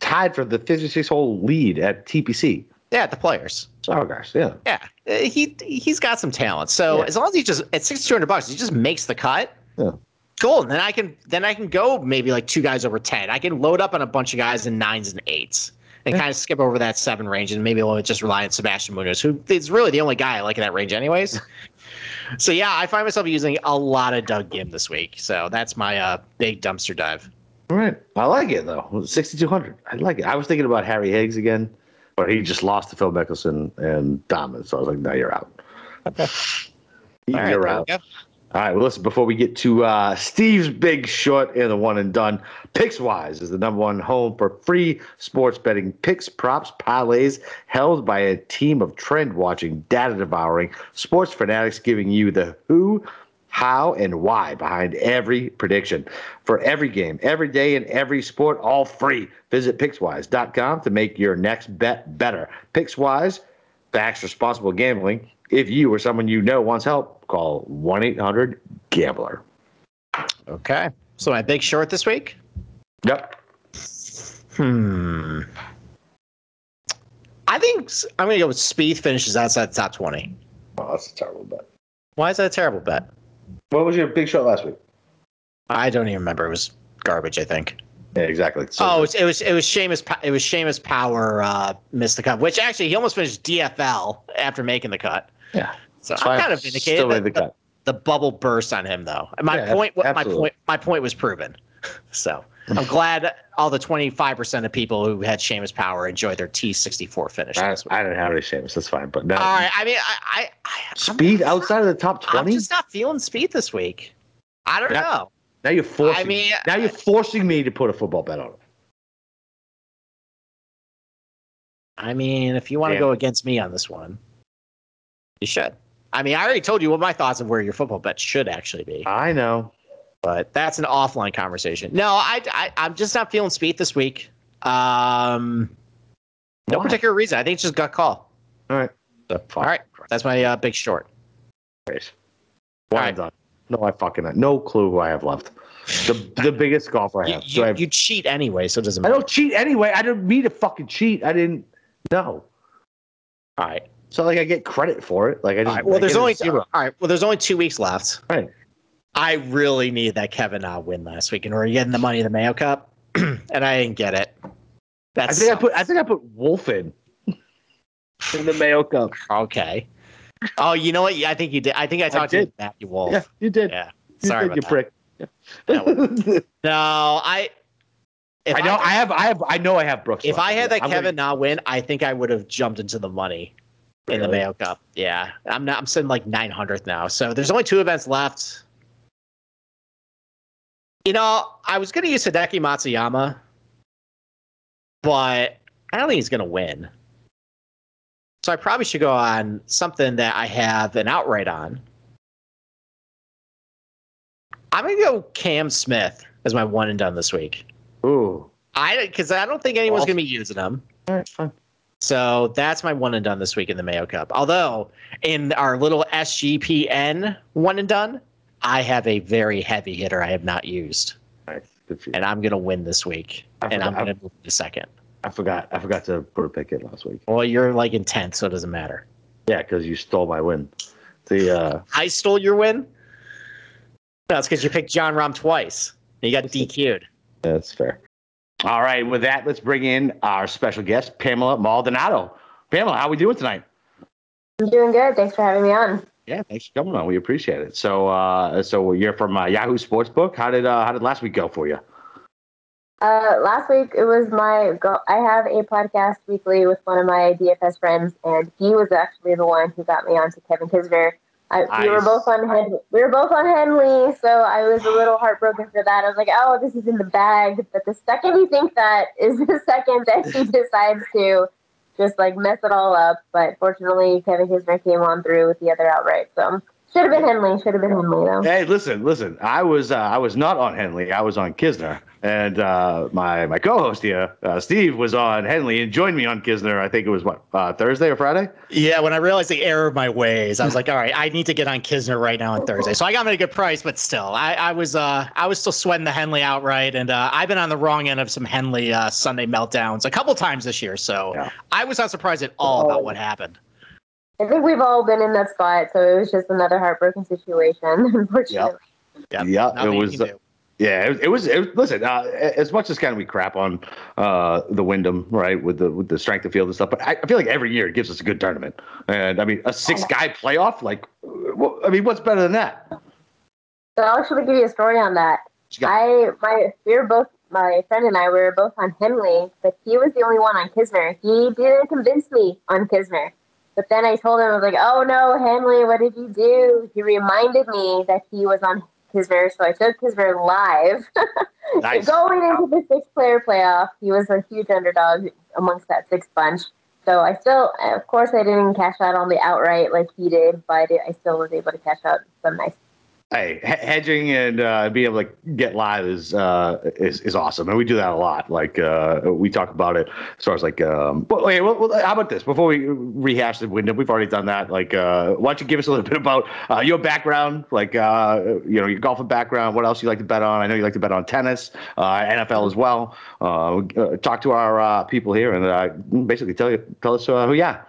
tied for the 56 hole lead at TPC. Yeah, at the players. Oh, gosh. Yeah. Yeah, Uh, he he's got some talent. So Yeah. as long as he just at sixty two hundred bucks, he just makes the cut. Yeah. Cool. And then I can then I can go maybe like two guys over ten. I can load up on a bunch of guys in nines and eights. And Yeah. kind of skip over that seven range, and maybe we'll just rely on Sebastian Munoz, who is really the only guy I like in that range, anyways. <laughs> so yeah, I find myself using a lot of Doug Ghim this week. So that's my uh, big dumpster dive. All right. I like it, though. 6,200. I like it. I was thinking about Harry Higgs again, but he just lost to Phil Mickelson and Diamond. So I was like, no, you're out. Okay. <laughs> You're right, out. All right, well, listen, before we get to uh, Steve's big short and the one and done, PicksWise is the number one home for free sports betting picks, props, parlays, held by a team of trend watching, data devouring sports fanatics giving you the who, how, and why behind every prediction for every game, every day, and every sport, all free. Visit PicksWise.com to make your next bet better. PicksWise backs responsible gambling. If you or someone you know wants help, call 1 800 Gambler. Okay. So my big short this week. Yep. Hmm. I think I'm gonna go with Spieth finishes outside the top twenty. Oh, that's a terrible bet. Why is that a terrible bet? What was your big shot last week? I don't even remember. It was garbage. I think. Yeah, exactly. So, oh, it was it was it was Seamus it was Seamus Power uh, missed the cut, which actually he almost finished DFL after making the cut. Yeah. So That's I'm kind of vindicated. The the, the bubble burst on him though. My Yeah, point my point my point was proven. <laughs> So I'm glad all the 25% of people who had Seamus Power enjoyed their T64 finish. I. I didn't have any Seamus. That's fine. But now, All right. I mean, I, I, I Spieth outside of the top 20. I'm 20? just not feeling Spieth this week. I don't Yeah. know. Now you're forcing I mean, Now you're forcing me to put a football bet on it. I mean, if you want to go against me on this one, you should. I mean, I already told you what my thoughts of where your football bet should actually be, I know. but that's an offline conversation. No, I, I I'm just not feeling Spieth this week. Um, no Why? particular reason. I think it's just gut call. All right. All right, that's my uh, big short. Great. All and done. No, I fucking no clue who I have left. The the <laughs> biggest golfer I have. you, So I, have you cheat anyway, so it doesn't matter. I don't cheat anyway. I didn't mean to fucking cheat. I didn't know. All right. So like I get credit for it. Like I just right. Well, I there's only zero. all right. Well, there's only two weeks left. Right. I really need that Kevin Na win last week, and we're getting the money in the Mayo Cup, <clears throat> and I didn't get it. That's I think I put I think I put Wolff in in the Mayo Cup. okay. Oh, you know what? Yeah, I think you did. I think I talked to did. Matthew Wolff. Yeah, you did. Yeah. You Sorry did, you that. prick. Yeah. <laughs> No, I. I know I, have I have I know I have Brooks. If. I had that Kevin Na win, I think I would have jumped into the money in the Mayo Cup. Yeah, I'm not. I'm sitting like 900th now. So there's only two events left. You know, I was gonna use Hideki Matsuyama, but I don't think he's gonna win. So I probably should go on something that I have an outright on. I'm gonna go Cam Smith as my one and done this week. Ooh. I because I don't think anyone's Awesome. gonna be using him. All right, fine. So that's my one and done this week in the Mayo Cup. Although in our little SGPN one and done, I have a very heavy hitter I have not used, Nice. Good for you. and I'm gonna win this week, I and I'm gonna move to second. I forgot. I forgot to put a pick in last week. Well, you're like in tenth, so it doesn't matter. Yeah, because you stole my win. The uh, I stole your win. That's because you picked Jon Rahm twice. You got DQ'd. that's fair. All right. With that, let's bring in our special guest, Pamela Maldonado. Pamela, how are we doing tonight? I'm doing good. Thanks for having me on. Yeah, thanks for coming on. We appreciate it. So, uh, so you're from uh, Yahoo Sportsbook. How did uh, how did last week go for you? Uh, last week it was my go- I have a podcast weekly with one of my DFS friends, and he was actually the one who got me onto Kevin Kisner. I, We were both on Hen- we were both on Henley, so I was a little heartbroken for that. I was like, oh, this is in the bag. But the second you think that is the <laughs> second that he decides to just like mess it all up. But fortunately, Kevin Kisner came on through with the other outright. So should have been Henley. Should have been Henley though. Hey, listen, listen. I was uh, I was not on Henley. I was on Kisner, and uh, my my co-host here, uh, Steve, was on Henley and joined me on Kisner. I think it was what uh, Thursday or Friday. Yeah, when I realized the error of my ways, I was like, all right, I need to get on Kisner right now on Thursday. So I got him at a good price, but still, I, I was uh I was still sweating the Henley outright, and uh, I've been on the wrong end of some Henley uh, Sunday meltdowns a couple times this year. So Yeah. I was not surprised at all about what happened. I think we've all been in that spot, so it was just another heartbroken situation, <laughs> unfortunately. Yeah, Yeah, nothing it was. can. Yeah, it, it was. It, was- listen, uh, as much as kind of we crap on uh, the Wyndham, right, with the with the strength of field and stuff, but I, I feel like every year it gives us a good tournament. And I mean, a six guy playoff, like, well, I mean, what's better than that? So I'll actually give you a story on that. I my we were both my friend and I were both on Henley, but he was the only one on Kisner. He didn't convince me on Kisner. But then I told him I was like, "Oh no, Henley, what did you do?" He reminded me that he was on Kisner, so I took Kisner live. <laughs> Nice. Going into the six-player playoff, he was a huge underdog amongst that six bunch. So I still, of course, I didn't cash out on the outright like he did, but I still was able to cash out some nice hey, hedging and uh, being able to get live is uh, is is awesome, and we do that a lot. Like uh, we talk about it as far as like. Um, but okay, well, well, how about this? Before we rehash the window, we've already done that. Like, uh, why don't you give us a little <laughs> bit about uh, your background, like uh, you know your golfing background? What else you like to bet on? I know you like to bet on tennis, NFL as well. Talk to our people here and basically tell you tell us who are.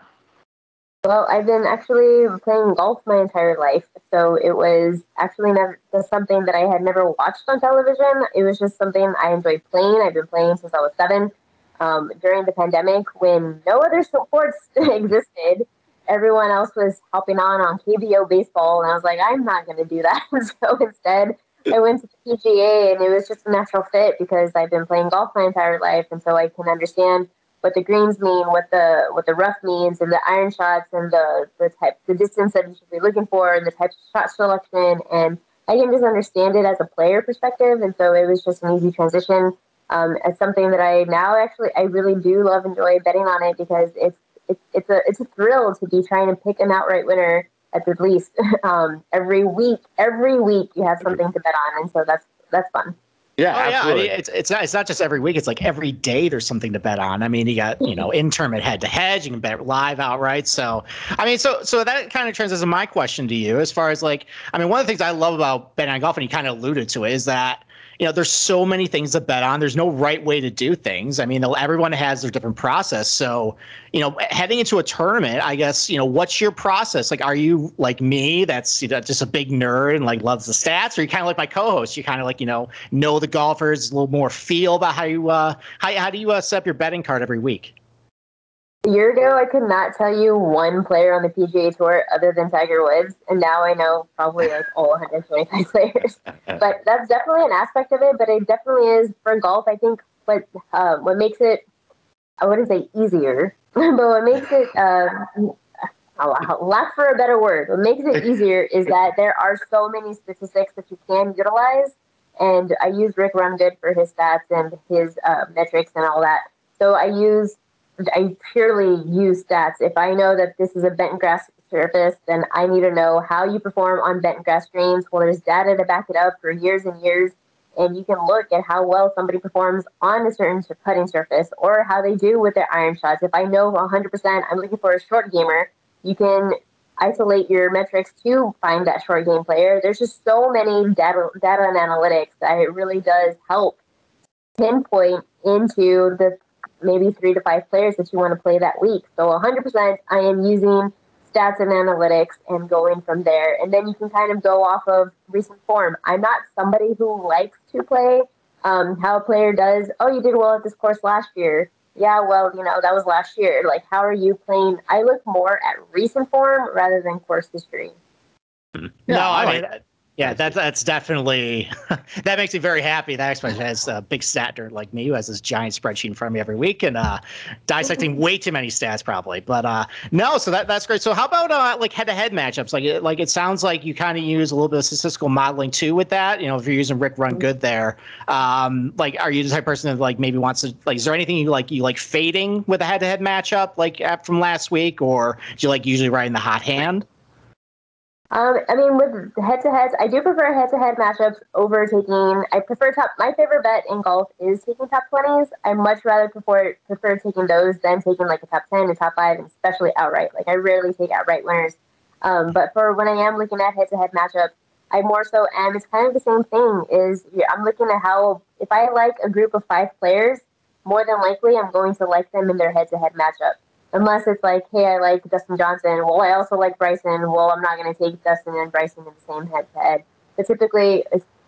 Well, I've been actually playing golf my entire life, so it was actually never something that I had never watched on television. It was just something I enjoyed playing. I've been playing since I was seven. Um, during the pandemic, when no other sports <laughs> existed, everyone else was hopping on on KBO baseball, and I was like, I'm not going to do that. <laughs> so instead, I went to the PGA, and it was just a natural fit because I've been playing golf my entire life, and so I can understand what the greens mean, what the what the rough means, and the iron shots, and the the type, the distance that you should be looking for, and the type of shot selection, and I can just understand it as a player perspective, and so it was just an easy transition. Um, it's something that I now actually I really do love enjoy betting on it because it's it's it's a it's a thrill to be trying to pick an outright winner at the least <laughs> um, every week. Every week you have something to bet on, and so that's that's fun. Yeah, Oh yeah, I mean, it's it's not it's not just every week. It's like every day there's something to bet on. I mean, you got you know mm-hmm. in tournament head to head. You can bet live outright. So I mean, so so that kind of translates to my question to you as far as like I mean, one of the things I love about betting on golf, and you kind of alluded to it, is that you know there's so many things to bet on. There's no right way to do things. I mean, everyone has their different process. So you know, heading into a tournament, I guess you know what's your process? Like, are you like me, that's you know, just a big nerd and like loves the stats, or you kind of like my co-host? You kind of like you know know the golfers a little more feel about how you uh how how do you uh, set up your betting card every week? A year ago, I could not tell you one player on the PGA Tour other than Tiger Woods, and now I know probably like all 125 <laughs> players. <laughs> but that's definitely an aspect of it. But it definitely is for golf. I think what uh, what makes it I wouldn't say easier, <laughs> but what makes it uh, lack for a better word, what makes it easier is that there are so many statistics that you can utilize. And I use Rick Rungood for his stats and his uh, metrics and all that. So I use, I purely use stats. If I know that this is a bent grass surface, then I need to know how you perform on bent grass greens. Well, there's data to back it up for years and years and you can look at how well somebody performs on a certain putting surface or how they do with their iron shots. If I know 100% I'm looking for a short gamer, you can isolate your metrics to find that short game player. There's just so many data, data and analytics that it really does help pinpoint into the maybe three to five players that you want to play that week. So 100% I am using stats and analytics and going from there. And then you can kind of go off of recent form. I'm not somebody who likes to play um, how a player does, oh, you did well at this course last year. Yeah, well, you know, that was last year. Like, how are you playing? I look more at recent form rather than course history. Yeah, no, I mean, yeah, that's that's definitely <laughs> that makes me very happy. That especially has a big stat nerd like me who has this giant spreadsheet in front of me every week and uh, dissecting way too many stats probably. But uh, no, so that that's great. So how about uh, like head-to-head matchups? Like it, like it sounds like you kind of use a little bit of statistical modeling too with that. You know, if you're using Rick Run Good there, um, like are you the type of person that like maybe wants to like? Is there anything you like you like fading with a head-to-head matchup like from last week, or do you like usually riding the hot hand? Um, I mean, with head to heads, I do prefer head to head matchups over taking. I prefer top. My favorite bet in golf is taking top twenties. I much rather prefer prefer taking those than taking like a top ten and top five, and especially outright. Like I rarely take outright winners. Um, but for when I am looking at head to head matchups, I more so am. It's kind of the same thing. Is I'm looking at how if I like a group of five players, more than likely I'm going to like them in their head to head matchup unless it's like, hey, I like Dustin Johnson. Well, I also like Bryson. Well, I'm not going to take Dustin and Bryson in the same head to head. But typically,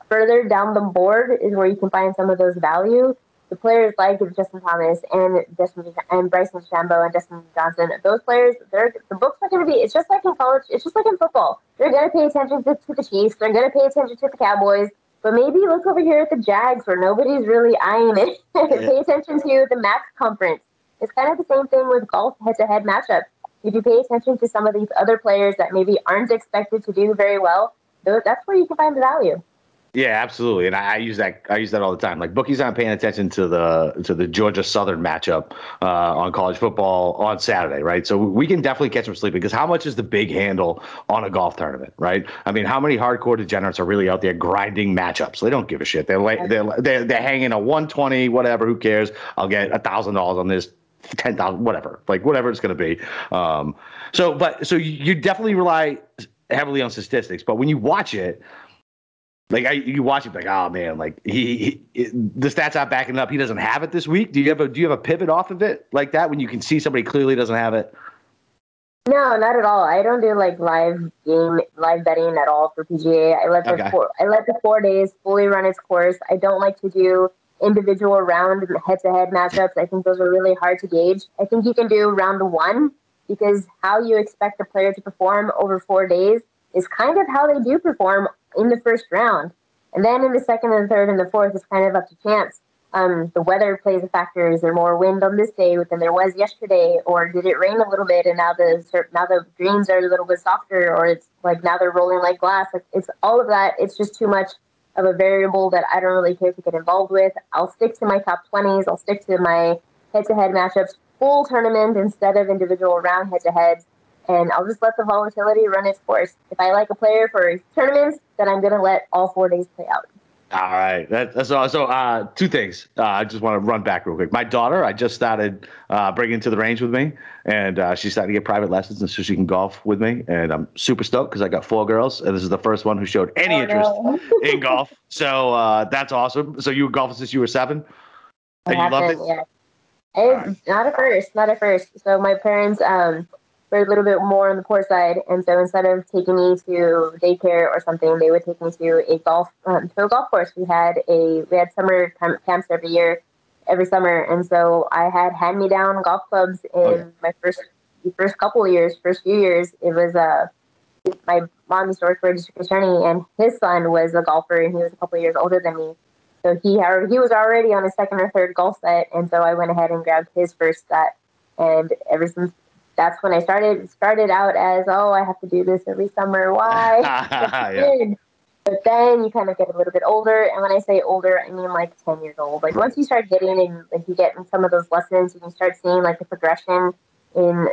further down the board is where you can find some of those value. The players like Justin Thomas and Justin and Bryson DeChambeau and Justin Johnson, those players, they're the books are going to be. It's just like in college. It's just like in football. They're going to pay attention to, to the Chiefs. They're going to pay attention to the Cowboys. But maybe look over here at the Jags where nobody's really eyeing it. <laughs> pay attention to the MAC conference it's kind of the same thing with golf head-to-head matchups. If you pay attention to some of these other players that maybe aren't expected to do very well, that's where you can find the value. Yeah, absolutely, and I, I, use that. I use that all the time. Like bookies aren't paying attention to the to the Georgia Southern matchup uh, on college football on Saturday, right? So we can definitely catch them sleeping because how much is the big handle on a golf tournament, right? I mean, how many hardcore degenerates are really out there grinding matchups? They don't give a shit. They're they're they're, they're hanging a one twenty, whatever. Who cares? I'll get a thousand dollars on this ten thousand, whatever, like whatever it's going to be. Um, so, but so you definitely rely heavily on statistics, but when you watch it, like I, you watch it, like oh man, like he, he, the stats not backing up. He doesn't have it this week. Do you have a do you have a pivot off of it like that when you can see somebody clearly doesn't have it? No, not at all. I don't do like live game live betting at all for PGA. I let the okay. four, I let the four days fully run its course. I don't like to do individual round and head-to-head matchups. I think those are really hard to gauge. I think you can do round one because how you expect a player to perform over four days is kind of how they do perform in the first round. And then in the second and third and the fourth is kind of up to chance. Um, the weather plays a factor. Is there more wind on this day than there was yesterday, or did it rain a little bit and now the now the greens are a little bit softer, or it's like now they're rolling like glass? Like It's all of that. It's just too much of a variable that I don't really care to get involved with. I'll stick to my top 20s. I'll stick to my head to head matchups, full tournament instead of individual round head to heads. And I'll just let the volatility run its course. If I like a player for tournaments, then I'm going to let all four days play out. All right. That, that's so. So, uh, two things. Uh, I just want to run back real quick. My daughter, I just started uh, bringing to the range with me, and uh, she's starting to get private lessons, and so she can golf with me. And I'm super stoked because I got four girls, and this is the first one who showed any oh, interest no. <laughs> in golf. So uh, that's awesome. So you were golfing since you were seven, and you loved it. Yeah. It's not at first, not at first. So my parents, um, were a little bit more on the poor side, and so instead of taking me to daycare or something, they would take me to a golf um, to a golf course. We had a we had summer camps every year, every summer, and so I had hand me down golf clubs in okay. my first first couple of years, first few years. It was uh, my mom used to work for a district attorney, and his son was a golfer, and he was a couple of years older than me. So he he was already on his second or third golf set, and so I went ahead and grabbed his first set. And ever since that's when I started started out as oh I have to do this every summer. Why? <laughs> yeah. <laughs> But then you kind of get a little bit older, and when I say older, I mean like ten years old. Like once you start getting and like you get in some of those lessons, and you start seeing like the progression in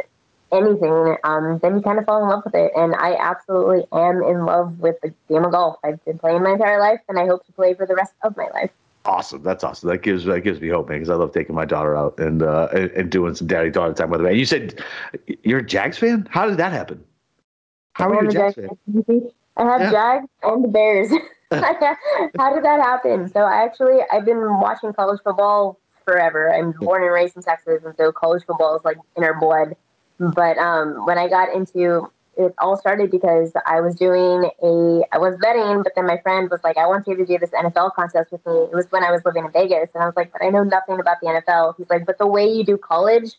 anything, um, then you kind of fall in love with it. And I absolutely am in love with the game of golf. I've been playing my entire life, and I hope to play for the rest of my life. Awesome, that's awesome. That gives that gives me hope, man. Because I love taking my daughter out and uh, and, and doing some daddy daughter time with her. And you said you're a Jags fan. How did that happen? How are you a Jags fan? <laughs> I have yeah. Jags and the Bears. <laughs> <laughs> How did that happen? So I actually I've been watching college football forever. I'm born and raised in Texas, and so college football is like in our blood. But um, when I got into it, all started because I was doing a I was betting, but then my friend was like, "I want you to do this NFL contest with me." It was when I was living in Vegas, and I was like, "But I know nothing about the NFL." He's like, "But the way you do college,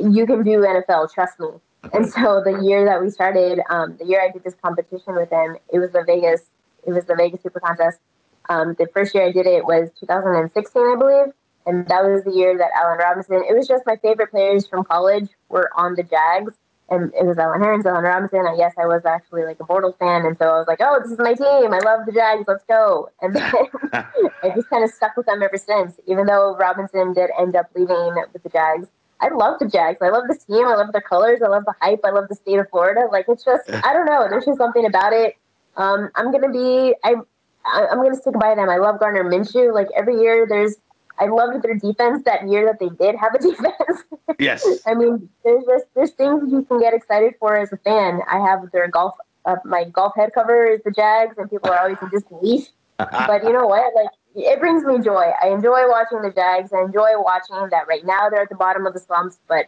you can do NFL. Trust me." And so the year that we started, um, the year I did this competition with him, it was the Vegas, it was the Vegas Super Contest. Um, the first year I did it was 2016, I believe, and that was the year that Allen Robinson. It was just my favorite players from college were on the Jags, and it was Allen Hurns, Allen Robinson. I guess I was actually like a Bortles fan, and so I was like, "Oh, this is my team. I love the Jags. Let's go!" And then <laughs> <laughs> I just kind of stuck with them ever since. Even though Robinson did end up leaving with the Jags, I love the Jags. I love the team. I love the colors. I love the hype. I love the state of Florida. Like it's just, I don't know. There's just something about it. Um, I'm gonna be, I, I'm gonna stick by them. I love Gardner Minshew. Like every year, there's, I loved their defense that year that they did have a <laughs> defense. Yes. I mean, there's just there's things you can get excited for as a fan. I have their golf, uh, my golf head cover is the Jags, and people are always in disbelief. <laughs> but you know what? Like it brings me joy. I enjoy watching the Jags. I enjoy watching that right now they're at the bottom of the slumps, but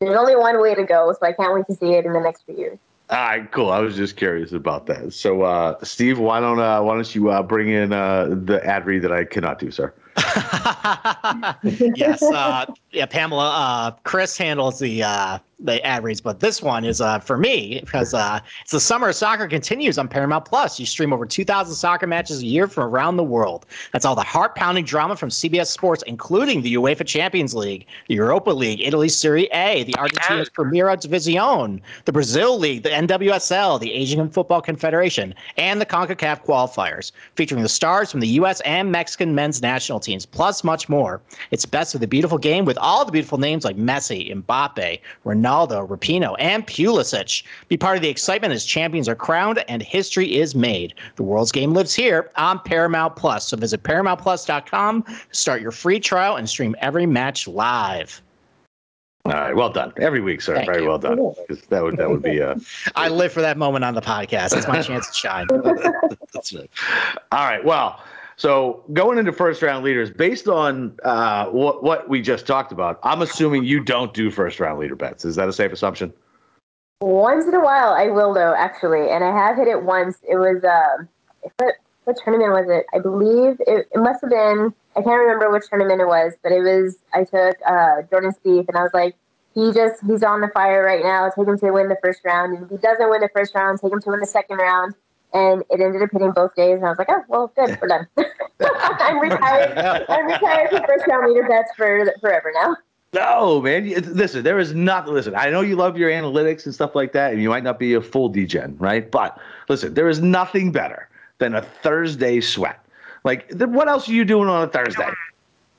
there's only one way to go, so I can't wait to see it in the next few years. All right, cool. I was just curious about that. So, uh, Steve, why don't uh, why don't you uh, bring in uh, the ad read that I cannot do, sir? <laughs> yes, uh, yeah, Pamela. Uh, Chris handles the uh, the ad reads, but this one is uh, for me because uh, it's the summer of soccer continues on Paramount Plus. You stream over 2,000 soccer matches a year from around the world. That's all the heart pounding drama from CBS Sports, including the UEFA Champions League, the Europa League, Italy's Serie A, the Argentina's Primera División, the Brazil League, the NWSL, the Asian Football Confederation, and the CONCACAF qualifiers, featuring the stars from the U.S. and Mexican men's national teams, plus much more. It's best of the beautiful game with all the beautiful names like Messi, Mbappe, Ronaldo. Rapinoe, and Pulisic. Be part of the excitement as champions are crowned and history is made. The world's game lives here on Paramount Plus. So visit ParamountPlus.com to start your free trial and stream every match live. All right, well done. Every week, sir. Thank Very you. well done. That would that would be. Uh, <laughs> I live for that moment on the podcast. It's my <laughs> chance to shine. That's right. All right. Well, so going into first round leaders, based on uh, what what we just talked about, I'm assuming you don't do first round leader bets. Is that a safe assumption? Once in a while, I will though, actually, and I have hit it once. It was uh, what what tournament was it? I believe it, it must have been. I can't remember which tournament it was, but it was. I took uh, Jordan Spieth, and I was like, he just he's on the fire right now. Take him to win the first round, and if he doesn't win the first round, take him to win the second round and it ended up hitting both days. And I was like, oh, well, good, we're done. <laughs> I'm retired. I'm retired from first round leader bets for forever now. No, man. Listen, there is not. Listen, I know you love your analytics and stuff like that, and you might not be a full degen, right? But listen, there is nothing better than a Thursday sweat. Like, what else are you doing on a Thursday?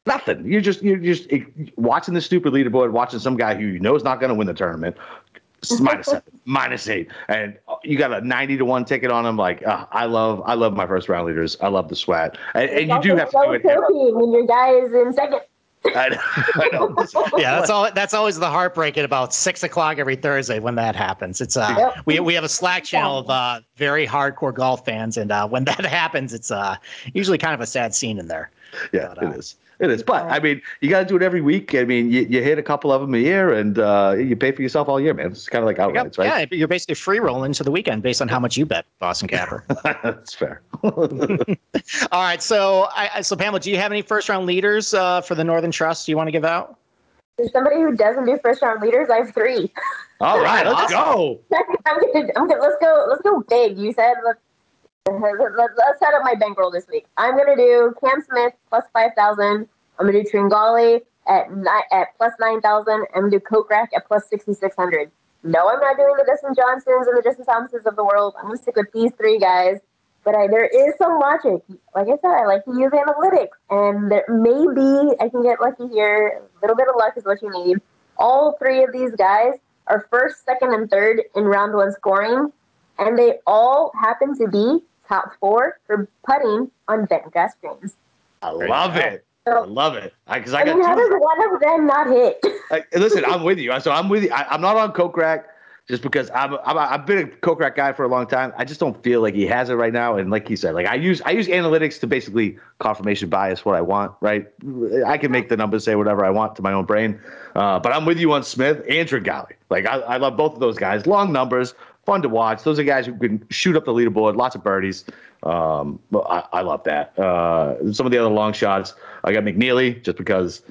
Nothing. You're just you're just eh, watching the stupid leaderboard, watching some guy who you know is not going to win the tournament, minus seven, <laughs> minus eight, and you got a ninety to one ticket on them. Like uh, I love, I love my first round leaders. I love the sweat, and, and you do have to do it. When your guy is in second. <laughs> I know, I know. <laughs> yeah, that's all. That's always the heartbreak at about six o'clock every Thursday when that happens. It's uh, yep. we we have a Slack channel of uh, very hardcore golf fans, and uh, when that happens, it's uh, usually kind of a sad scene in there. Yeah, but, uh, it is. It is, but I mean, you got to do it every week. I mean, you, you hit a couple of them a year, and uh, you pay for yourself all year, man. It's kind of like outrights, right? Yeah, you're basically free rolling to the weekend based on how much you bet, Boston Capper. <laughs> That's fair. <laughs> all right, so I, so Pamela, do you have any first round leaders uh, for the Northern Trust you want to give out? There's somebody who doesn't do first round leaders. I have three. All right, <laughs> let's go. I'm gonna, I'm gonna, let's go. Let's go big. You said let's let's set up my bankroll this week. I'm gonna do Cam Smith plus five thousand. I'm gonna do Tringali at at plus nine thousand. I'm gonna do Kokrak at plus sixty six hundred. No, I'm not doing the Dustin Johnsons and the Justin Thomases of the world. I'm gonna stick with these three guys. But I, there is some logic. Like I said, I like to use analytics, and there, maybe I can get lucky here. A little bit of luck is what you need. All three of these guys are first, second, and third in round one scoring, and they all happen to be top four for putting on bent grass greens. I love it. I love it. Because I, I got mean, how two. does one of them not hit? <laughs> Like, listen, I'm with you. So I'm with you. I, I'm not on Kokrak just because I'm, I'm I've been a Kokrak guy for a long time. I just don't feel like he has it right now. And like he said, like I use I use analytics to basically confirmation bias what I want. Right? I can make the numbers say whatever I want to my own brain. Uh, but I'm with you on Smith and Tringali. Like I, I love both of those guys. Long numbers, fun to watch. Those are guys who can shoot up the leaderboard. Lots of birdies. Um, I, I love that. Uh, some of the other long shots. I got McNealy just because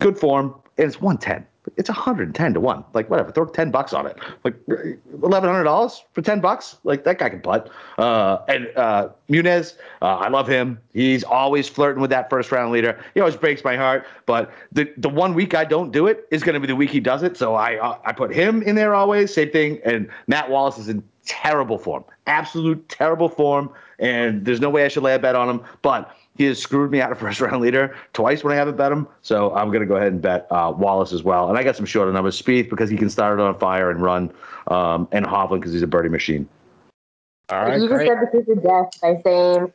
good form, and it's 110. It's 110 to 1. Like, whatever, throw 10 bucks on it. Like, $1,100 for 10 bucks? Like, that guy can putt. Uh, and uh, Munoz, uh, I love him. He's always flirting with that first round leader. He always breaks my heart. But the, the one week I don't do it is going to be the week he does it. So I, uh, I put him in there always. Same thing. And Matt Wallace is in terrible form, absolute terrible form. And there's no way I should lay a bet on him. But he has screwed me out of <laughs> first round leader twice when I haven't bet him. So I'm going to go ahead and bet uh, Wallace as well. And I got some shorter numbers. Spieth because he can start it on fire and run, um, and Hovland because he's a birdie machine. All right, you just said the kiss of death by saying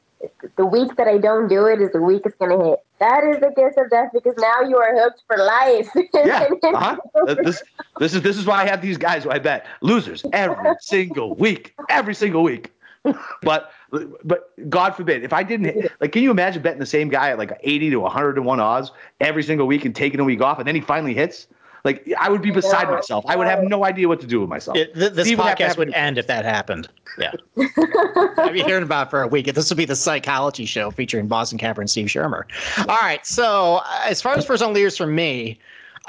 the week that I don't do it is the week it's going to hit. That is the kiss of death because now you are hooked for life. <laughs> Yeah, uh-huh. Uh, this this is this is why I have these guys who I bet losers every <laughs> single week, every single week. But but God forbid if I didn't hit, like, can you imagine betting the same guy at like 80 to 101 odds every single week and taking a week off and then he finally hits? Like I would be beside No. myself. I would have no idea what to do with myself. It, th- this Steve would podcast have would end if that happened. Yeah. <laughs> I've been hearing about it for a week. This would be the psychology show featuring Boston Capper and Steve Shermer. All right. So, uh, as far as first on leaders for me,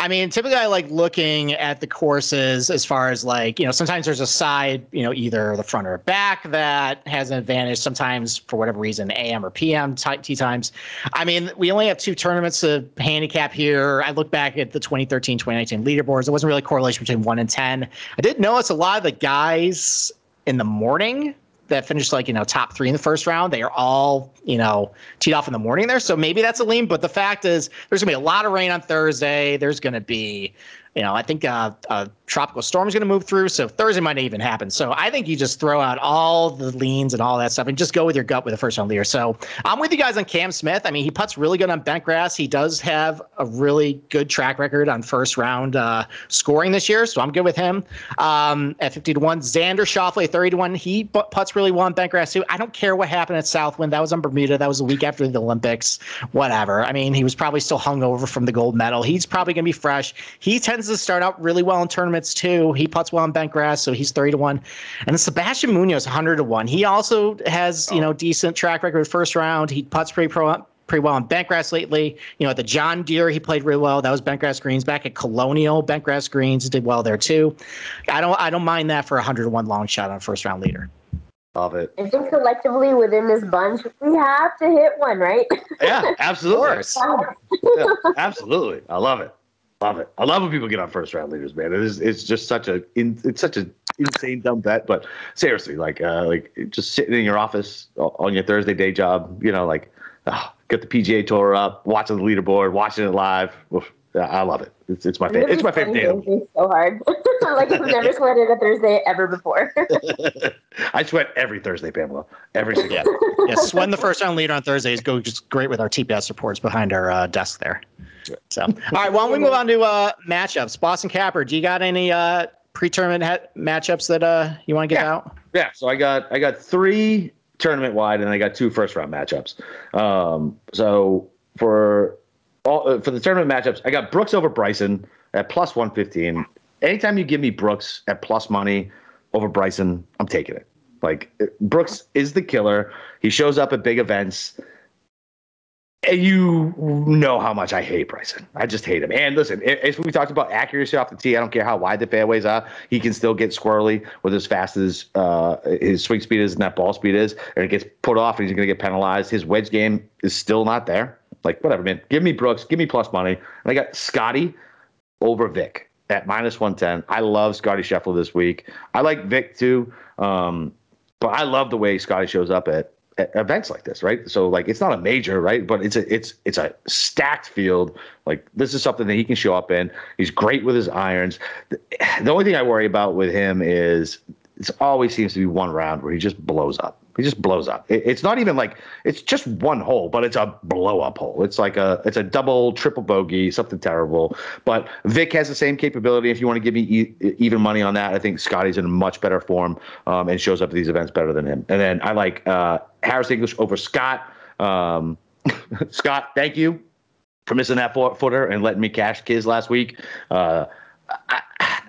I mean, typically I like looking at the courses as far as like, you know, sometimes there's a side, you know, either the front or back that has an advantage. Sometimes, for whatever reason, AM or PM ti- tee times. I mean, we only have two tournaments to handicap here. I look back at the 2013 2019 leaderboards. There wasn't really correlation between one and 10. I did notice a lot of the guys in the morning that finished like you know top three in the first round they are all you know teed off in the morning there. So maybe that's a lean but the fact is there's gonna be a lot of rain on thursday. There's gonna be you know i think uh, a tropical storm is gonna move through so thursday might not even happen. So i think you just throw out all the leans and all that stuff and just go with your gut with the first round leader so i'm with you guys on cam smith. I mean he puts really good on bent grass. He does have a really good track record on first round uh, scoring this year so i'm good with him. Um, at 50 to 1 xander Schauffele 30 to 1 he pu- puts really well on bent grass too. I don't care what happened at southwind that was on bermuda. That was a week after the olympics. Whatever. I mean he was probably still hungover from the gold medal. He's probably going to be fresh. He tends to start out really well in tournaments too he puts well on bent grass so he's 30 to 1 and then sebastian munoz 100 to 1 he also has you oh. know decent track record first round he puts pretty pro pretty well on bentgrass lately. You know, at the John Deere, he played really well. That was bentgrass greens. Back at Colonial, bentgrass greens did well there too. I don't I don't mind that for a hundred to one long shot on a first round leader. Love it. I think collectively within this bunch, we have to hit one, right? Yeah, <laughs> absolutely. Yeah, absolutely. I love it. Love it. I love when people get on first round leaders, man. It is it's just such a it's such an insane dumb bet, but seriously, like uh like just sitting in your office on your Thursday day job, you know, like ah, get the PGA tour up, watching the leaderboard, watching it live. Oof, I love it. It's it's my favorite. It's my favorite day. of the It's so hard. <laughs> like I've <laughs> never sweated a Thursday ever before. <laughs> I sweat every Thursday, Pamela. Every single. Yeah. Yes, when the first round leader on Thursdays go just great with our TPS reports behind our uh, desk there. So, all right, why don't we move on to uh, matchups? Boston Capper, do you got any uh, pre-tournament ha- matchups that uh, you want to get Yeah. out? Yeah, so I got I got three tournament wide, and I got two first round matchups. Um, so for all uh, for the tournament matchups, I got Brooks over Bryson at plus one fifteen. Anytime you give me Brooks at plus money over Bryson, I'm taking it. Like uh, Brooks is the killer. He shows up at big events. And you know how much I hate Bryson. I just hate him. And listen, if we talked about accuracy off the tee, I don't care how wide the fairways are. He can still get squirrely with as fast as uh, his swing speed is and that ball speed is, and it gets put off, and he's going to get penalized. His wedge game is still not there. Like whatever, man. Give me Brooks, give me plus money. And I got Scotty over Vic at minus 110. I love Scotty Scheffler this week. I like Vic too. Um, but I love the way Scotty shows up at, at, events like this, right? So like it's not a major, right? But it's a it's it's a stacked field. Like this is something that he can show up in. He's great with his irons. The, the only thing I worry about with him is it always seems to be one round where he just blows up. He just blows up. It, it's not even like it's just one hole, but it's a blow up hole. It's like a it's a double, triple bogey, something terrible. But Vic has the same capability. If you want to give me e- even money on that, I think Scotty's in much better form um, and shows up at these events better than him. And then I like uh, Harris English over Scott. Um, <laughs> Scott, thank you for missing that footer and letting me cash kids last week. Uh, I,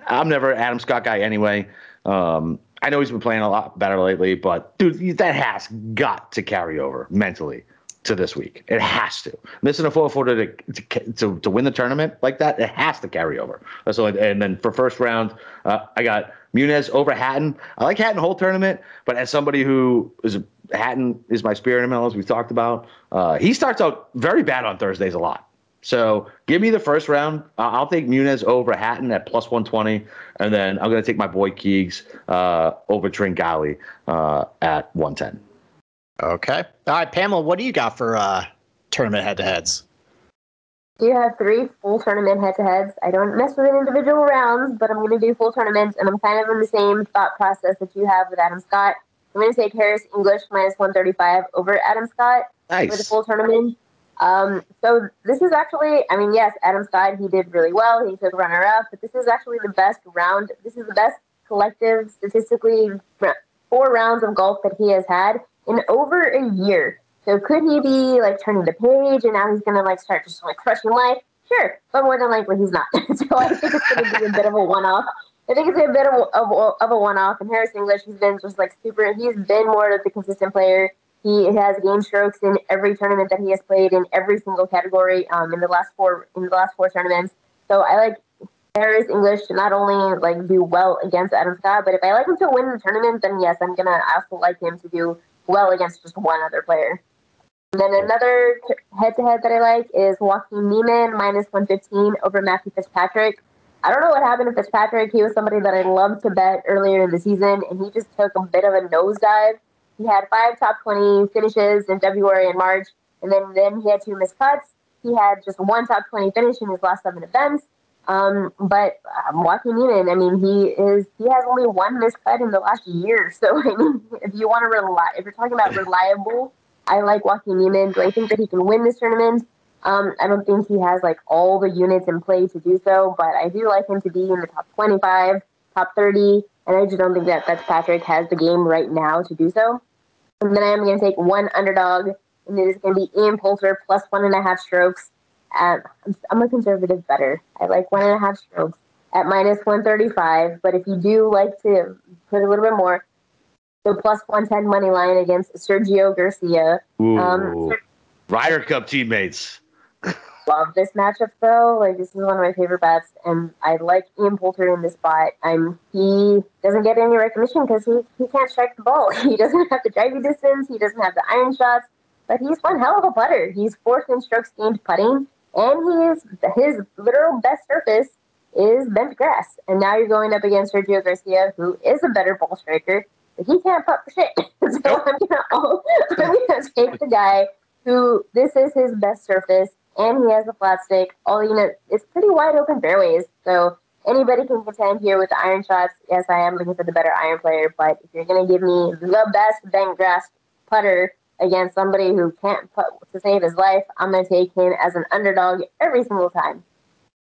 am never Adam Scott guy anyway. Um, I know he's been playing a lot better lately, but dude, that has got to carry over mentally to this week. It has to. Missing a four footer to, to, to win the tournament like that, it has to carry over. So, and then for first round, uh, I got Munoz over Hatton. I like Hatton whole tournament, but as somebody who is Hatton is my spirit animal, as we've talked about, uh, he starts out very bad on Thursdays a lot. So give me the first round. Uh, I'll take Munoz over Hatton at plus 120, and then I'm going to take my boy Keegs uh, over Tringali uh, at 110. Okay. All right, Pamela, what do you got for uh, tournament head-to-heads? Do you have three full tournament head-to-heads? I don't mess with individual rounds, but I'm going to do full tournaments, and I'm kind of in the same thought process that you have with Adam Scott. I'm going to take Harris English minus 135 over Adam Scott nice. for the full tournament. Um, so this is actually, I mean, yes, Adam Scott, he did really well. He took runner up, but this is actually the best round. This is the best collective, statistically, four rounds of golf that he has had in over a year. So could he be like turning the page and now he's going to like start just like crushing life? Sure, but more than likely he's not. <laughs> so I think it's going to be a bit of a one off. I think it's a bit of a, of, of a one off. And Harris English, he's been just like super, he's been more of the consistent player. He has gained strokes in every tournament that he has played in every single category um, in the last four in the last four tournaments. So I like Harris English to not only like do well against Adam Scott, but if I like him to win the tournament, then yes, I'm gonna also like him to do well against just one other player. And then another head-to-head that I like is Joaquin Niemann minus 115 over Matthew Fitzpatrick. I don't know what happened to Fitzpatrick. He was somebody that I loved to bet earlier in the season, and he just took a bit of a nosedive. He had five top 20 finishes in February and March, and then, then he had two missed cuts. He had just one top 20 finish in his last seven events. Um, but um, Joaquin Niemann, I mean, he is he has only one missed cut in the last year. So <laughs> I mean, if you want to rely, if you're talking about reliable, I like Joaquin Niemann. Do I think that he can win this tournament? Um, I don't think he has like all the units in play to do so, but I do like him to be in the top 25, top 30, and I just don't think that Fitzpatrick has the game right now to do so. And then I am going to take one underdog, and it is going to be Ian Poulter plus one and a half strokes. Um, I'm a conservative bettor. I like one and a half strokes at minus 135. But if you do like to put a little bit more, the plus 110 money line against Sergio Garcia. Um, Ryder Cup teammates <laughs> love this matchup though. Like this is one of my favorite bets, and I like Ian Poulter in this spot. I'm he doesn't get any recognition because he he can't strike the ball. <laughs> He doesn't have the driving distance. He doesn't have the iron shots, but he's one hell of a putter. He's fourth in strokes gained putting, and he is his literal best surface is bent grass. And now you're going up against Sergio Garcia, who is a better ball striker, but he can't putt for shit. <laughs> so I'm gonna <laughs> I'm gonna take the guy who this is his best surface and he has a flat stick. All you know, it's pretty wide open fairways, so anybody can contend here with the iron shots. Yes, I am looking for the better iron player, but if you're gonna give me the best bent grass putter against somebody who can't put to save his life, I'm gonna take him as an underdog every single time.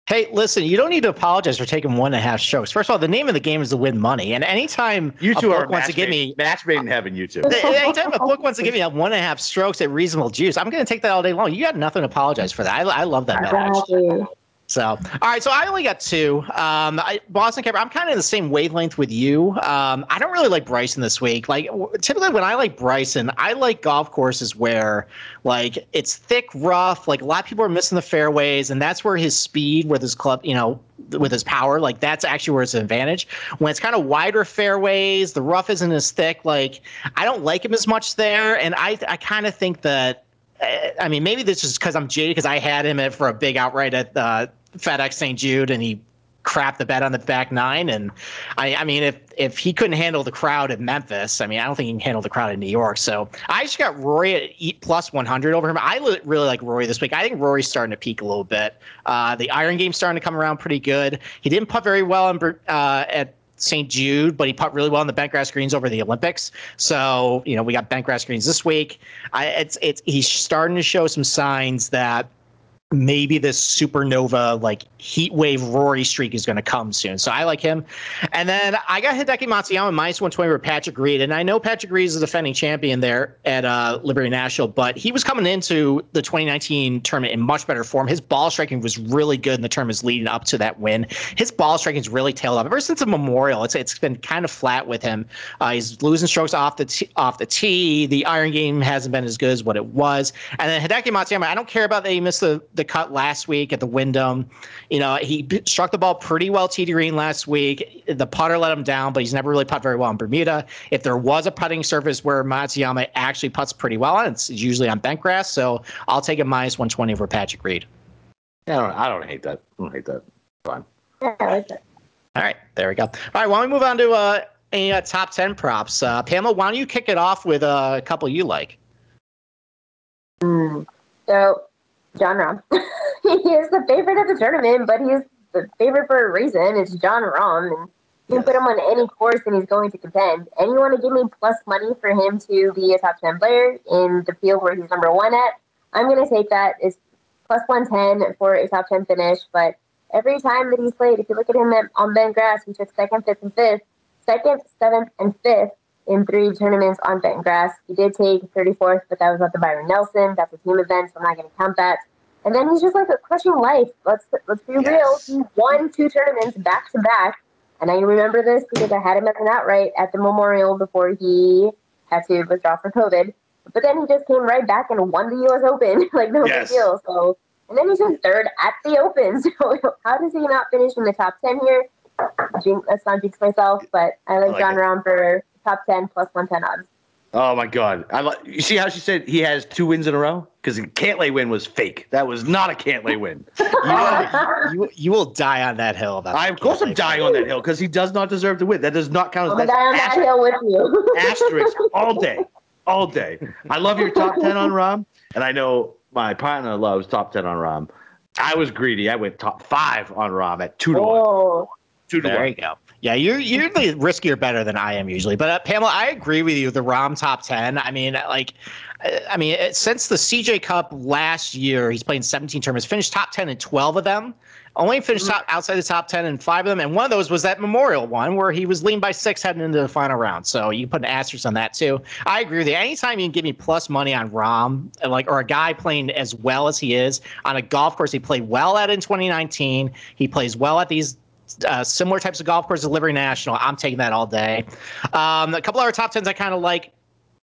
Hey, listen, you don't need to apologize for taking one and a half strokes. First of all, the name of the game is to win money. And anytime you two are wants to give me match made in heaven, you two. anytime a book wants to give me a one and a half strokes at reasonable juice, I'm going to take that all day long. You got nothing to apologize for that. I, I love that match. So, all right. So I only got two. Um, I, Boston Capper. I'm kind of in the same wavelength with you. Um, I don't really like Bryson this week. Like typically when I like Bryson, I like golf courses where like it's thick, rough. Like a lot of people are missing the fairways, and that's where his speed with his club, you know, with his power, like that's actually where it's an advantage. When it's kind of wider fairways, the rough isn't as thick. Like I don't like him as much there, and I I kind of think that I mean, maybe this is because I'm jaded because I had him for a big outright at uh, FedEx St. Jude, and he crap the bet on the back nine. And I, I mean, if if he couldn't handle the crowd at Memphis, I mean, I don't think he can handle the crowd in New York. So I just got Rory at plus 100 over him. I really like Rory this week. I think Rory's starting to peak a little bit. Uh, the iron game's starting to come around pretty good. He didn't putt very well in, uh, at St. Jude, but he put really well in the bentgrass greens over the Olympics. So you know we got bentgrass greens this week. I, it's it's he's starting to show some signs that maybe this supernova like heat wave Rory streak is going to come soon. So I like him. And then I got Hideki Matsuyama minus 120 with Patrick Reed. And I know Patrick Reed is the defending champion there at uh, Liberty National, but he was coming into the 2019 tournament in much better form. His ball striking was really good in the tournaments leading up to that win. His ball striking is really tailed off. Ever since the Memorial, it's it's been kind of flat with him. Uh, he's losing strokes off the t- off the tee. The iron game hasn't been as good as what it was. And then Hideki Matsuyama, I don't care about that he missed the the cut last week at the Wyndham. You know, he struck the ball pretty well tee to green last week. The putter let him down, but he's never really put very well in Bermuda. If there was a putting surface where Matsuyama actually puts pretty well on, it's usually on bent grass. So I'll take a minus 120 over Patrick Reed. Yeah, I don't, I don't hate that. I don't hate that. Fine. Yeah, I like that. All right, there we go. All right, why don't we move on to uh, any uh, top 10 props? Uh, Pamela, why don't you kick it off with uh, a couple you like? Mm. So, Jon Rahm. <laughs> he is the favorite of the tournament, but he's the favorite for a reason. It's Jon Rahm, and you can put him on any course and he's going to contend. And you want to give me plus money for him to be a top 10 player in the field where he's number one at? I'm going to take that. It's plus 110 for a top 10 finish, but every time that he's played, if you look at him at, on bent grass, he took second, fifth, and fifth, second, seventh, and fifth in three tournaments on bent grass. He did take 34th, but that was at the Byron Nelson. That's a team event, so I'm not going to count that. And then he's just like a crushing life. Let's let's be yes. real. He won two tournaments back to back, and I remember this because I had him as an outright at the Memorial before he had to withdraw for COVID. But then he just came right back and won the U.S. Open, <laughs> like no yes. big deal. So, and then he's in third at the Open. <laughs> So how does he not finish in the top ten here? Let's not jinx myself, but I like, I like Jon Rahm for top ten plus one ten odds. Oh my god! I like. You see how she said he has two wins in a row because the Cantlay win was fake. That was not a Cantlay win. <laughs> you, you, you will die on that hill. About I of course I'm dying on that hill because he does not deserve to win. That does not count as. I'm die on that hill with you. <laughs> asterisk all day, all day. I love your top ten on Rahm, and I know my partner loves top ten on Rahm. I was greedy. I went top five on Rahm at two to oh. one. Two to there one. There you go. Yeah, you're you're the riskier better than I am usually. But uh, Pamela, I agree with you. The Rahm top ten. I mean, like, I mean, since the CJ Cup last year, he's played 17 tournaments, finished top 10 in 12 of them. Only finished mm-hmm. top outside the top 10 in five of them, and one of those was that Memorial one where he was leading by six heading into the final round. So you put an asterisk on that too. I agree with you. Anytime you can give me plus money on Rahm, like or a guy playing as well as he is on a golf course he played well at in 2019, he plays well at these uh, similar types of golf courses, Liberty National. I'm taking that all day. Um, a couple of our top tens I kind of like.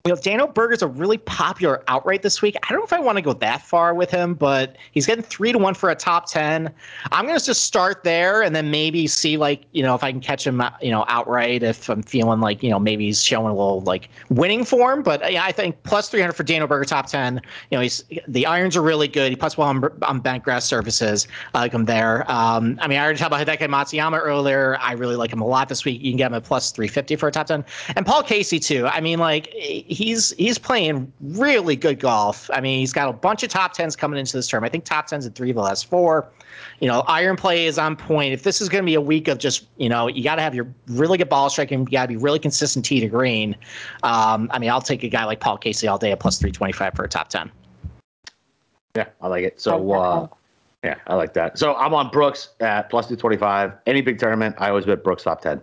You know, Daniel Berger's a really popular outright this week. I don't know if I want to go that far with him, but he's getting three to one for a top ten. I'm gonna just start there and then maybe see like you know if I can catch him you know outright if I'm feeling like you know maybe he's showing a little like winning form. But yeah, I think plus 300 for Daniel Berger top ten. You know, he's the irons are really good. He puts well on, on bent grass surfaces. I like him there. Um, I mean, I already talked about Hideki Matsuyama earlier. I really like him a lot this week. You can get him at plus 350 for a top ten, and Paul Casey too. I mean, like he's he's playing really good golf. I mean, he's got a bunch of top tens coming into this term. I think top tens in three of the last four. You know, iron play is on point. If this is going to be a week of just, you know, you got to have your really good ball striking. You got to be really consistent tee to green. Um, I mean, I'll take a guy like Paul Casey all day at plus 325 for a top 10. Yeah, I like it. So, uh, yeah, I like that. So I'm on Brooks at plus 225. Any big tournament, I always bet Brooks top 10.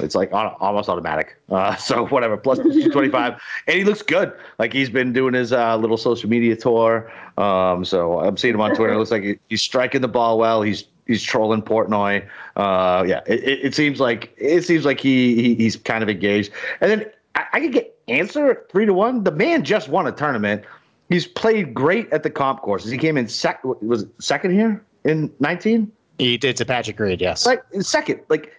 It's like almost automatic. Uh, <laughs> so whatever, plus 225. <laughs> and he looks good. Like he's been doing his uh, little social media tour. Um, so I'm seeing him on Twitter. It looks like he's striking the ball well. He's he's trolling Portnoy. Uh, yeah, it, it, it, seems like it seems like he, he he's kind of engaged. And then I, I could get Ancer three to one. The man just won a tournament. He's played great at the comp courses. He came in sec was second here in 19. He did to Patrick Reed, yes. Like second, like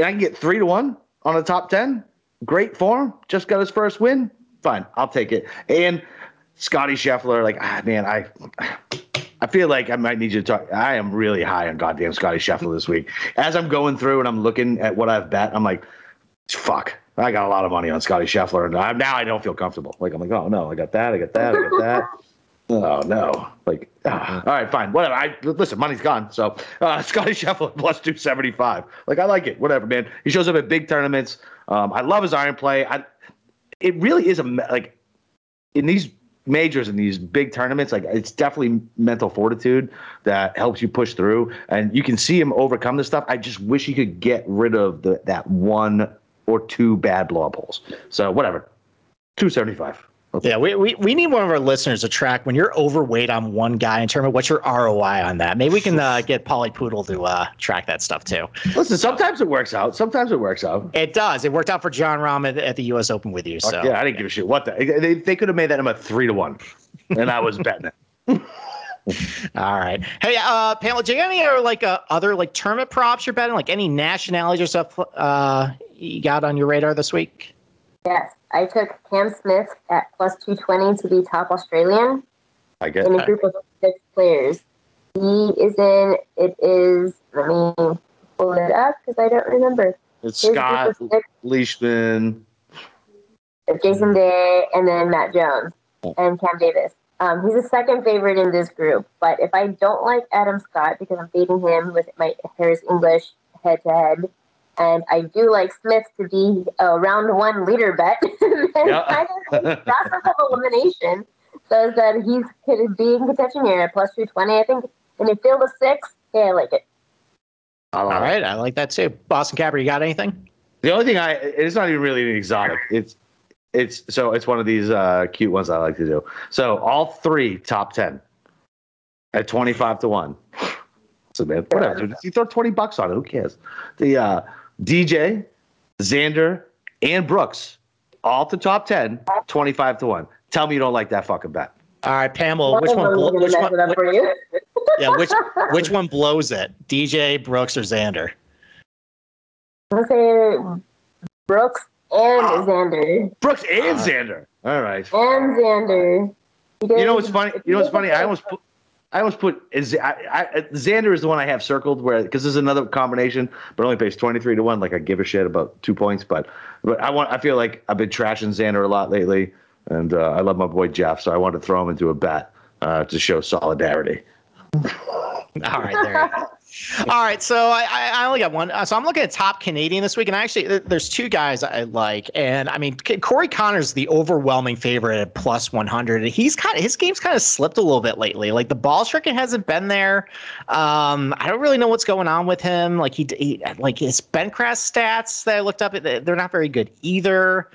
and I can get three to one on the top 10, great form, just got his first win, fine, I'll take it. And Scotty Scheffler, like ah, man, I I feel like I might need you to talk. I am really high on goddamn Scotty Scheffler this week. As I'm going through and I'm looking at what I've bet, I'm like, fuck. I got a lot of money on Scotty Scheffler, and I, now I don't feel comfortable. Like I'm like, oh no, I got that, I got that, I got that. <laughs> Oh no! Like, ah, all right, fine, whatever. I listen, money's gone. So, uh, <laughs> Scotty Scheffler plus two seventy five. Like, I like it. Whatever, man. He shows up at big tournaments. Um, I love his iron play. I, it really is a like in these majors and these big tournaments. Like, it's definitely mental fortitude that helps you push through, and you can see him overcome this stuff. I just wish he could get rid of the that one or two bad blow up holes. So, whatever. Two seventy five. Yeah, we, we, we need one of our listeners to track when you're overweight on one guy and determine what's your ROI on that. Maybe we can uh, <laughs> get Polly Poodle to uh, track that stuff too. Listen, sometimes it works out. Sometimes it works out. It does. It worked out for Jon Rahm at, at the U.S. Open with you. So yeah, I didn't give a shit. What the? They, they could have made that number three to one, and I was betting it. <laughs> All right. Hey, uh, Pamela, do you have any other like uh, other like tournament props you're betting? Like any nationalities or stuff uh, you got on your radar this week? Yes, I took Cam Smith at plus 220 to be top Australian I get in a group of six players. He is in, it is, let me pull it up because I don't remember. it's Scott group of six, Leishman. Jason Day, and then Matt Jones and Cam Davis. Um, he's the second favorite in this group, but if I don't like Adam Scott because I'm fading him with my Harris English head to head, and I do like Smith to be a round one leader bet, <laughs> then Yeah. kind of the process of elimination says that he's could be in contention here at plus 220. I think in a field of six, yeah, I like it. I love All it. right, I like that too. Boston Capper, you got anything? The only thing I it's not even really an exotic. It's it's so it's one of these uh, cute ones I like to do. So all three top ten at twenty five to one. So man, whatever. You throw twenty bucks on it. Who cares? The uh, DJ, Xander, and Brooks all to top 10, 25 to one. Tell me you don't like that fucking bet. All right, Pamela, which One one? Blo- which one? mess it up for you. <laughs> yeah, which which one blows it? DJ, Brooks, or Xander? I'm gonna say Brooks and Xander. Brooks and Uh, Xander. All right. And Xander. You know what's funny? You know what's funny? I almost put, I almost put is Xander is the one I have circled where because there's another combination, but only pays twenty three to one. Like I give a shit about two points, but but I want I feel like I've been trashing Xander a lot lately, and uh, I love my boy Jeff, so I want to throw him into a bet uh, to show solidarity. <laughs> All right, there. All right, so I, I only got one. Uh, So I'm looking at top Canadian this week, and actually, there's two guys I like, and I mean, Corey Conners the overwhelming favorite at plus 100. He's kind of his game's kind of slipped a little bit lately. Like the ball striking hasn't been there. Um, I don't really know what's going on with him. Like he, he like his bent grass stats that I looked up, they're not very good either.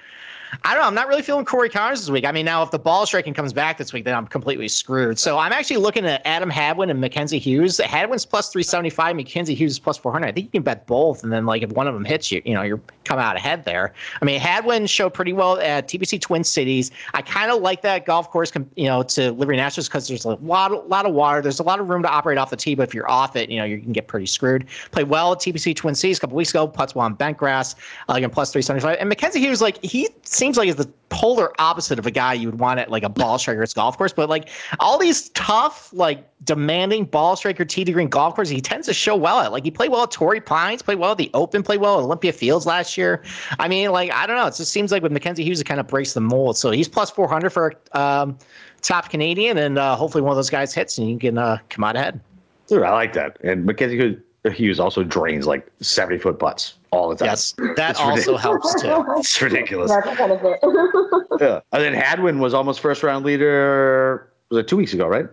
I don't know. I'm not really feeling Corey Conners this week. I mean, now if the ball striking comes back this week, then I'm completely screwed. So I'm actually looking at Adam Hadwin and Mackenzie Hughes. Hadwin's plus 375, Mackenzie Hughes is plus 400. I think you can bet both, and then like if one of them hits you, you know, you're come out ahead there. I mean, Hadwin showed pretty well at TPC Twin Cities. I kind of like that golf course, you know, to Liberty Nationals because there's a lot, lot of water. There's a lot of room to operate off the tee, but if you're off it, you know, you can get pretty screwed. Played well at TPC Twin Cities a couple weeks ago. Putts well on bent grass, uh, again plus 375. And Mackenzie Hughes, like he seems like is the polar opposite of a guy you would want at like a ball striker's golf course. But like all these tough, like demanding ball striker tee to green golf courses, he tends to show well at. Like he played well at Torrey Pines, played well at the Open, played well at Olympia Fields last year. I mean, like I don't know. It just seems like with Mackenzie Hughes, it kind of breaks the mold. So he's plus 400 for um, top Canadian, and uh, hopefully one of those guys hits and you can uh, come out ahead. Dude, I like that. And Mackenzie Hughes- Hughes also drains like seventy foot butts all the time. Yes, that It's also ridiculous. helps too. <laughs> it's ridiculous. That's kind of it. <laughs> Yeah. And then Hadwin was almost first round leader. Was it two weeks ago? Right?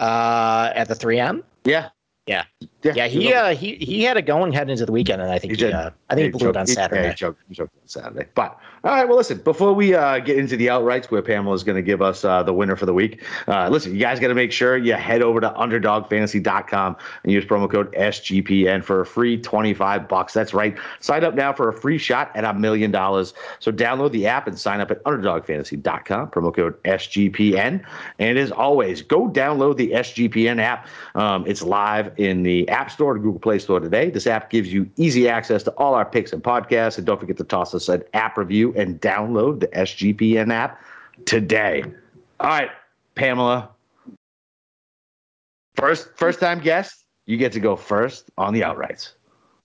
Uh, at the 3M. Yeah. Yeah. Yeah. Yeah, he uh, he he had it going heading into the weekend, and I think He he, uh, I think he blew choked- it on Saturday. Yeah, he choked, he choked on Saturday. But all right, well, listen. Before we uh, get into the outrights, where Pamela is going to give us uh, the winner for the week, uh, listen, you guys got to make sure you head over to UnderdogFantasy.com and use promo code SGPN for a free twenty-five bucks. That's right. Sign up now for a free shot at a million dollars. So download the app and sign up at UnderdogFantasy.com. Promo code SGPN. And as always, go download the SGPN app. Um, it's live in the App Store and Google Play Store today. This app gives you easy access to all our picks and podcasts. And don't forget to toss us an app review and download the SGPN app today. All right, Pamela, first first time guest, you get to go first on the outrights.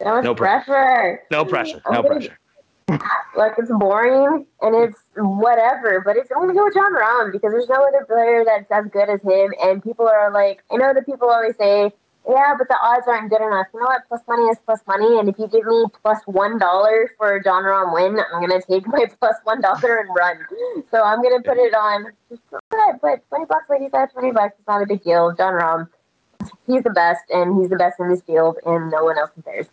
No pre- pressure. No pressure. No gonna- pressure. <laughs> Like it's boring and it's whatever, but it's gonna go with Jon Rahm because there's no other player that's as good as him. And people are like, I know that people always say, yeah, but the odds aren't good enough. You know what? Plus money is plus money, and if you give me plus one dollar for a Jon Rahm win, I'm gonna <laughs> take my plus one dollar and run. So I'm gonna put it on. Just put, put twenty bucks, like you said, twenty bucks. It's not a big deal. Jon Rahm, he's the best, and he's the best in this field, and no one else compares.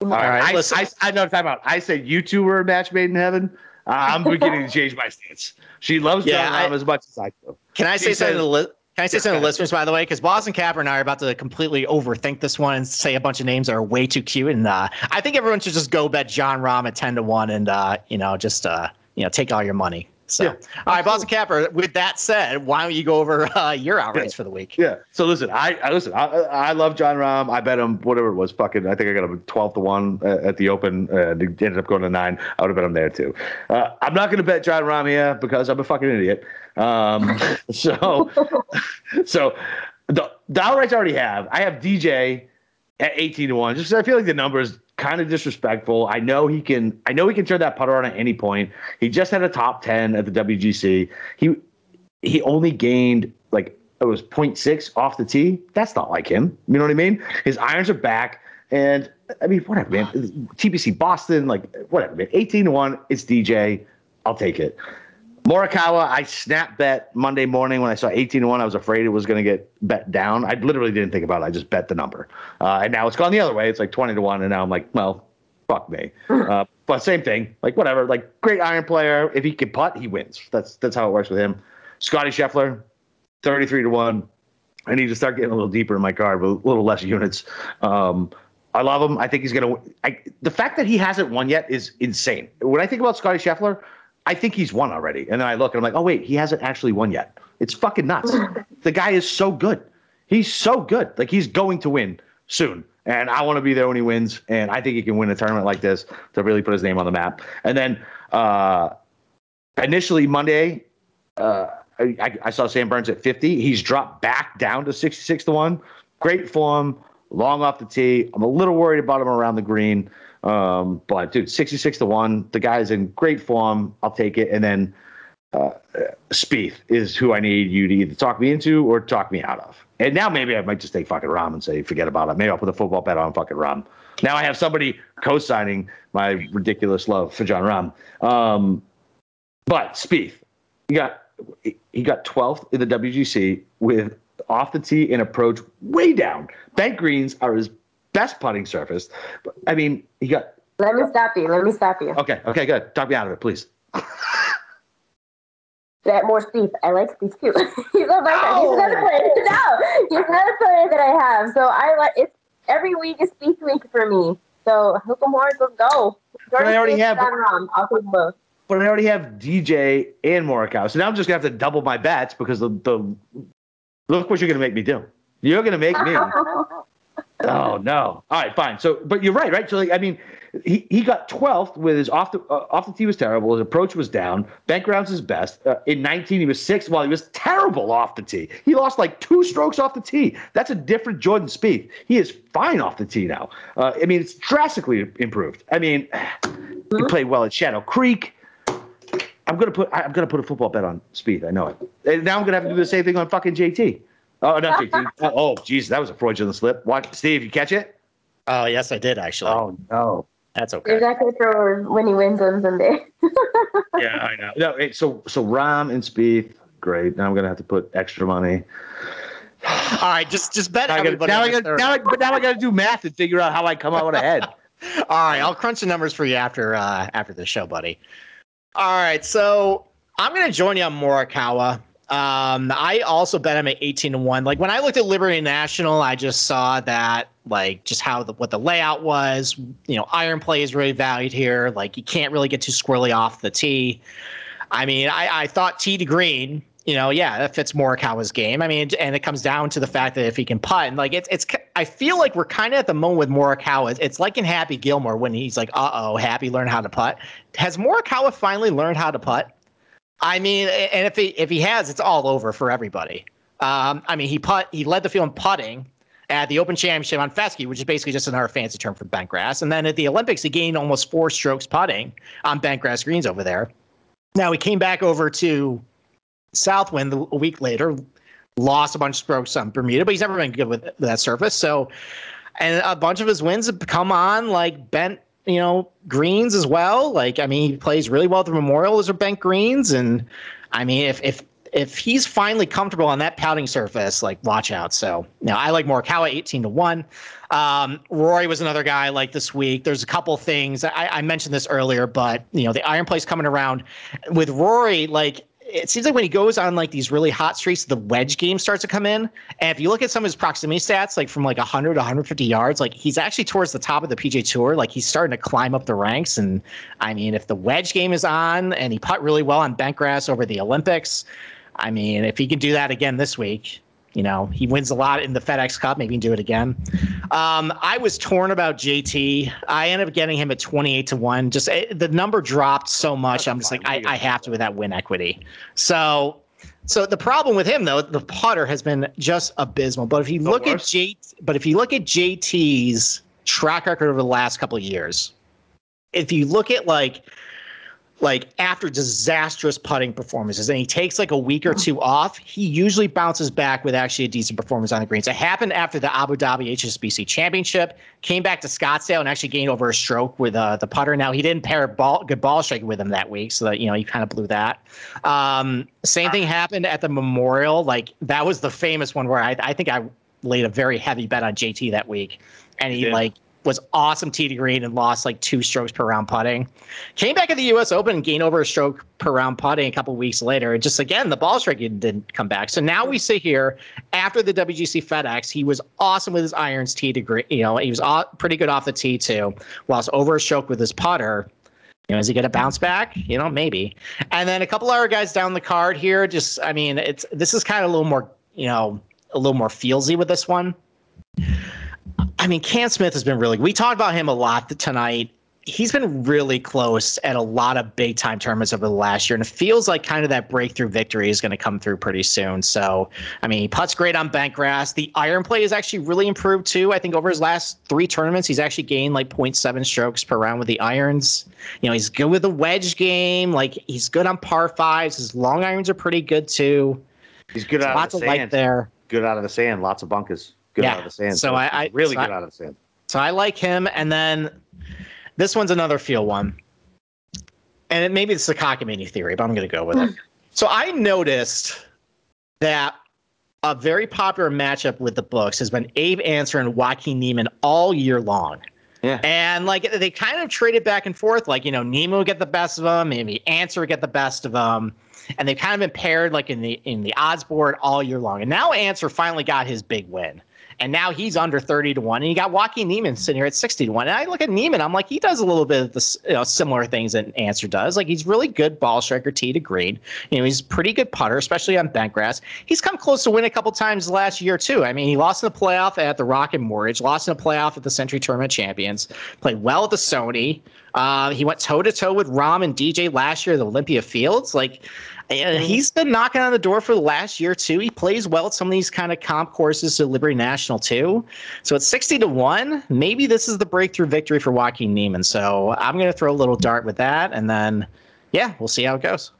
All right. right, I, listen. I, I know time out. I said you two were a match made in heaven. Uh, I'm beginning to <laughs> change my stance. She loves Yeah, Jon I- Rahm as much as I do. Can I She say something to the li- Can I say Yeah, something to the listeners, by the way? Because Boston Capper and I are about to completely overthink this one and say a bunch of names that are way too cute. And uh, I think everyone should just go bet Jon Rahm at ten to one, and uh, you know, just uh, you know, take all your money. So, Yeah, all right, Boston Capper. With that said, why don't you go over uh, your outrights Yeah. for the week? Yeah. So listen, I, I listen. I, I love Jon Rahm. I bet him whatever it was. Fucking, I think I got him twelve to one uh, at the Open. Uh, ended up going to nine. I would have bet him there too. Uh, I'm not going to bet Jon Rahm here because I'm a fucking idiot. Um, <laughs> so, <laughs> so the the outrights I already have. I have DJ at 18 to one. Just I feel like the number is kind of disrespectful. I know he can. I know he can turn that putter on at any point. He just had a top 10 at the WGC. He he only gained like it was 0.6 off the tee. That's not like him. You know what I mean? His irons are back. And I mean, whatever, man. TPC Boston, like whatever, man. 18 to 1, it's DJ. I'll take it. Morikawa, I snap bet Monday morning when I saw 18 to 1. I was afraid it was going to get bet down. I literally didn't think about it. I just bet the number. Uh, and now it's gone the other way. It's like 20 to 1. And now I'm like, well, fuck me. <laughs> Uh, but same thing. Like, whatever. Like, great iron player. If he can putt, he wins. That's that's how it works with him. Scotty Scheffler, 33 to 1. I need to start getting a little deeper in my card with a little less units. Um, I love him. I think he's going to. The fact that he hasn't won yet is insane. When I think about Scotty Scheffler, I think he's won already. And then I look and I'm like, oh, wait, he hasn't actually won yet. It's fucking nuts. <laughs> the guy is so good. He's so good. Like, he's going to win soon. And I want to be there when he wins. And I think he can win a tournament like this to really put his name on the map. And then uh, initially, Monday, uh, I, I saw Sam Burns at 50. He's dropped back down to 66 to 1. Great form, long off the tee. I'm a little worried about him around the green. Um, but dude, 66 to 1. The guy's in great form. I'll take it. And then uh, Spieth is who I need you to either talk me into or talk me out of. And now maybe I might just take fucking Rahm and say, forget about it. Maybe I'll put a football bet on fucking Rahm. Now I have somebody co signing my ridiculous love for Jon Rahm. Um, but Spieth, he got he got 12th in the WGC with off the tee and approach way down. Bank greens are his best putting surface. I mean, he got Let me stop you. Let me stop you. okay, okay, good. Talk me out of it, please. <laughs> That more Spieth. I like Spieth too. <laughs> he's on my side. He's another player. <laughs> No, he's another player that I have. So I like it's every week is Spieth week for me. So hook 'em horns, let's go. But I already have- I'll take both. But I already have DJ and Morikawa, so now I'm just gonna have to double my bets because the the look what you're gonna make me do. You're gonna make me. Oh no! All right, fine. So, but you're right, right? So, like, I mean, he, he got 12th with his off the uh, off the tee was terrible. His approach was down. Bank rounds his best. Uh, in 19, he was sixth. While he was terrible off the tee, he lost like two strokes off the tee. That's a different Jordan Spieth. He is fine off the tee now. Uh, I mean, it's drastically improved. I mean, he played well at Shadow Creek. I'm gonna put I'm gonna put a football bet on Spieth. I know it. And now I'm gonna have to do the same thing on fucking JT. Oh, not JT. oh, jeez, that was a fraudulent slip. Watch, Steve, you catch it? Oh, yes, I did actually. Oh no. That's You're okay. not gonna throw when he wins on Sunday. <laughs> Yeah, I know. No, it, so so Rahm and Spieth, great. Now I'm gonna have to put extra money. All right, just just bet Now I gotta, everybody. now I gotta, now I, but now I gotta do math and figure out how I come out ahead. <laughs> All right, I'll crunch the numbers for you after uh, after the show, buddy. All right, so I'm gonna join you on Morikawa. Um, I also bet him at 18 to one. Like when I looked at Liberty National, I just saw that like just how the what the layout was. You know, iron play is really valued here. Like you can't really get too squirrely off the tee. I mean, I, I thought tee to green. You know, yeah, that fits Morikawa's game. I mean, and it comes down to the fact that if he can putt, and like it's it's. I feel like we're kind of at the moment with Morikawa. It's, it's like in Happy Gilmore when he's like, "Uh oh, Happy learned how to putt." Has Morikawa finally learned how to putt? I mean, and if he if he has, it's all over for everybody. Um, I mean, he put he led the field in putting at the Open Championship on Fescue, which is basically just another fancy term for bent grass. And then at the Olympics, he gained almost four strokes putting on bent grass greens over there. Now he came back over to Southwind a week later, lost a bunch of strokes on Bermuda, but he's never been good with that surface. So, and a bunch of his wins have come on like bent, you know, greens as well. Like, I mean, he plays really well at the Memorial. Those are bent greens, and I mean, if if if he's finally comfortable on that pouting surface, like watch out. So now I like Morikawa 18 to 1. Um, Rory was another guy like this week. There's a couple things I, I mentioned this earlier, but you know, the iron play's coming around with Rory, like it seems like when he goes on like these really hot streaks, the wedge game starts to come in. And if you look at some of his proximity stats, like from like 100 to 150 yards, like he's actually towards the top of the PGA Tour. Like he's starting to climb up the ranks. And I mean, if the wedge game is on and he putt really well on bent grass over the Olympics, I mean, if he can do that again this week, you know, he wins a lot in the FedEx Cup. Maybe he can do it again. Um, I was torn about JT. I ended up getting him at 28 to 1. Just eh, the number dropped so much. I'm just like, I, I have to with that win equity. So so the problem with him though, the putter has been just abysmal. But if you look at J but if you look at JT's track record over the last couple of years, if you look at like like after disastrous putting performances and he takes like a week or two off, he usually bounces back with actually a decent performance on the greens. It happened after the Abu Dhabi HSBC Championship, came back to Scottsdale and actually gained over a stroke with uh, the putter. Now he didn't pair ball good ball striking with him that week, so that you know he kind of blew that. Um, same thing happened at the Memorial. Like that was the famous one where I, I think I laid a very heavy bet on JT that week, and he yeah. like was awesome tee to green and lost like two strokes per round putting. Came back at the U.S. Open and gained over a stroke per round putting a couple weeks later. And just again, the ball striking didn't come back. So now we sit here after the WGC FedEx. He was awesome with his irons tee to green. You know, he was pretty good off the tee too, whilst over a stroke with his putter. You know, is he going to bounce back? You know, maybe. And then a couple other guys down the card here. Just, I mean, it's this is kind of a little more, you know, a little more feelsy with this one. I mean, Cam Smith has been really. We talked about him a lot tonight. He's been really close at a lot of big time tournaments over the last year, and it feels like kind of that breakthrough victory is going to come through pretty soon. So, I mean, he puts great on bent grass. The iron play is actually really improved too. I think over his last three tournaments, he's actually gained like 0.7 strokes per round with the irons. You know, he's good with the wedge game. Like he's good on par fives. His long irons are pretty good too. He's good out lots of the sand. there. Good out of the sand. Lots of bunkers good yeah. out of the sand. So, I, I, really so good I, out of the sand. So I like him, and then this one's another feel one, and it, maybe it's the cockamamie theory, but I'm going to go with it. <laughs> So I noticed that a very popular matchup with the books has been Abe Ancer and Joaquin Niemann all year long. Yeah. And like they kind of traded back and forth. Like, you know, Nemo would get the best of them, maybe Ancer would get the best of them. And they've kind of been paired like in the in the odds board all year long. And now Ancer finally got his big win and now he's under 30 to 1 and you got Joaquin Niemann sitting here at 60 to 1 and I look at Niemann I'm like he does a little bit of the you know, similar things that Ancer does. Like he's really good ball striker tee to green. You know he's pretty good putter especially on bent grass. He's come close to win a couple times last year too. I mean he lost in the playoff at the Rocket Mortgage lost in the playoff at the Sentry Tournament Champions played well at the Sony. Uh, he went toe to toe with Rahm and DJ last year at the Olympia Fields. Like and. He's been knocking on the door for the last year too. He plays well at some of these kind of comp courses to Liberty National too. So it's sixty to one. Maybe this is the breakthrough victory for Joaquin Niemann. So I'm going to throw a little dart with that, and then yeah, we'll see how it goes.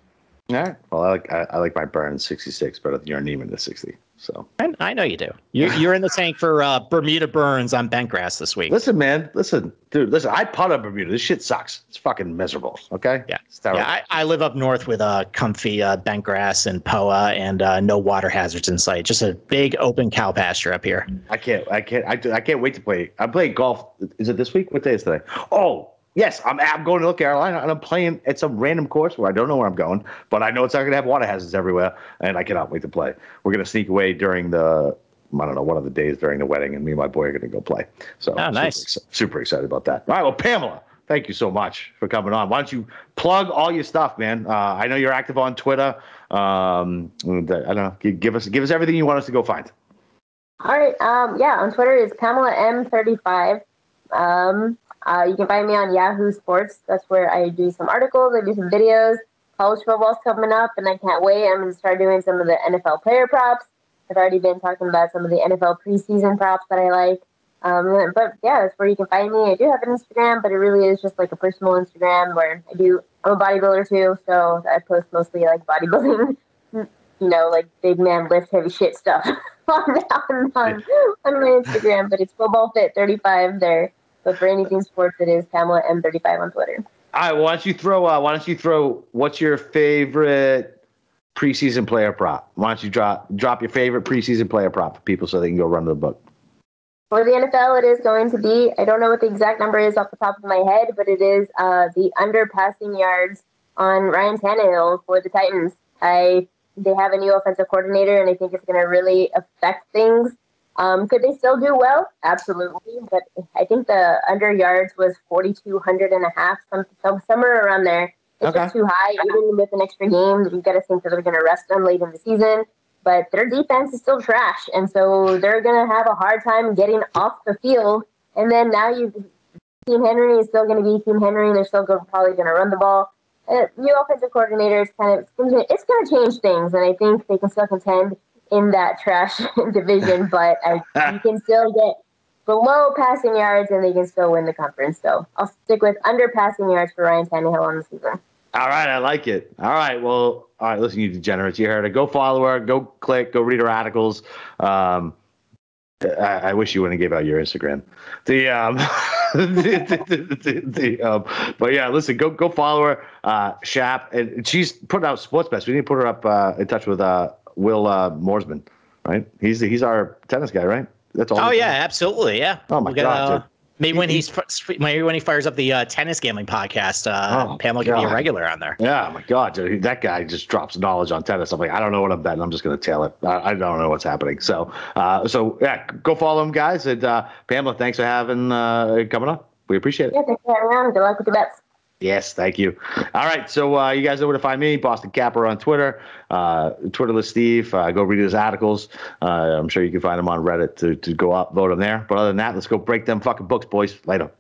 All right. Well, I like I, I like my burn sixty six better than your Niemann at sixty. So I, I know you do. You're, <laughs> you're in the tank for uh, Bermuda Burns on Bentgrass this week. Listen, man. Listen, dude. Listen. I putt on Bermuda. This shit sucks. It's fucking miserable. Okay. Yeah. Yeah. I, I live up north with uh, comfy uh, bent grass and POA and uh, no water hazards in sight. Just a big open cow pasture up here. I can't. I can't. I, I can't wait to play. I'm playing golf. Is it this week? What day is today? Oh, Yes, I'm, I'm going to North Carolina and I'm playing at some random course where I don't know where I'm going, but I know it's not going to have water hazards everywhere, and I cannot wait to play. We're going to sneak away during the I don't know one of the days during the wedding, and me and my boy are going to go play. So oh, nice, super, super excited about that. All right, well, Pamela, thank you so much for coming on. Why don't you plug all your stuff, man? Uh, I know you're active on Twitter. Um, I don't know. Give us give us everything you want us to go find. All right. Um, yeah, on Twitter is Pamela M35. Um, uh, you can find me on Yahoo Sports. That's where I do some articles, I do some videos, college football's coming up, and I can't wait. I'm going to start doing some of the NFL player props. I've already been talking about some of the NFL preseason props that I like. Um, but yeah, that's where you can find me. I do have an Instagram, but it really is just like a personal Instagram where I do. I'm a bodybuilder too, so I post mostly like bodybuilding, <laughs> you know, like big man lift heavy shit stuff on, <laughs> on, on, on my Instagram. But it's football fit 35 there. But for anything sports, it is Pamela M35 on Twitter. All right, why don't you throw? Uh, why don't you throw? What's your favorite preseason player prop? Why don't you drop drop your favorite preseason player prop for people so they can go run the book? For the NFL, it is going to be, I don't know what the exact number is off the top of my head, but it is uh, the under passing yards on Ryan Tannehill for the Titans. I They have a new offensive coordinator, and I think it's going to really affect things. Um, could they still do well? Absolutely. But I think the under yards was 4,200 and a half, some, some, somewhere around there. It's Okay. just too high, even with an extra game. You got to think that they're going to rest them late in the season but their defense is still trash, and so they're going to have a hard time getting off the field. And then now you, Team Henry is still going to be Team Henry. and They're still go, probably going to run the ball. Uh, new offensive coordinator is kind of it's going to change things, and I think they can still contend in that trash <laughs> division. <laughs> But I, you can still get below passing yards, and they can still win the conference. So I'll stick with under passing yards for Ryan Tannehill on the season. All right, I like it. All right, well, all right. Listen, you degenerates, you heard it. Go follow her. Go click. Go read her articles. Um, I, I wish you wouldn't give out your Instagram. The um, <laughs> the, the, the, the, um, but yeah, listen, go go follow her, uh, Shap, and she's putting out sports bets. We need to put her up uh, in touch with uh, Will uh, Morsman, right? He's he's our tennis guy, right? That's all. Oh we- yeah, absolutely. Yeah. Oh, my We'll get, God, uh, dude. maybe when He- he's maybe when he fires up the uh, tennis gambling podcast, uh, Oh, Pamela can be a regular on there. Yeah, my God, dude, that guy just drops knowledge on tennis. I'm like, I don't know what I'm betting. I'm just going to tail it. I, I don't know what's happening. So, uh, so yeah, go follow him, guys. And uh, Pamela, thanks for having uh, coming up. We appreciate it. Yeah, thanks for having me on. Good luck with the bets. Yes, thank you. All right, so uh, you guys know where to find me, Boston Capper on Twitter, uh, Twitterless Steve. Uh, go read his articles. Uh, I'm sure you can find them on Reddit to, to go up, vote him there. But other than that, let's go break them fucking books, boys. Later.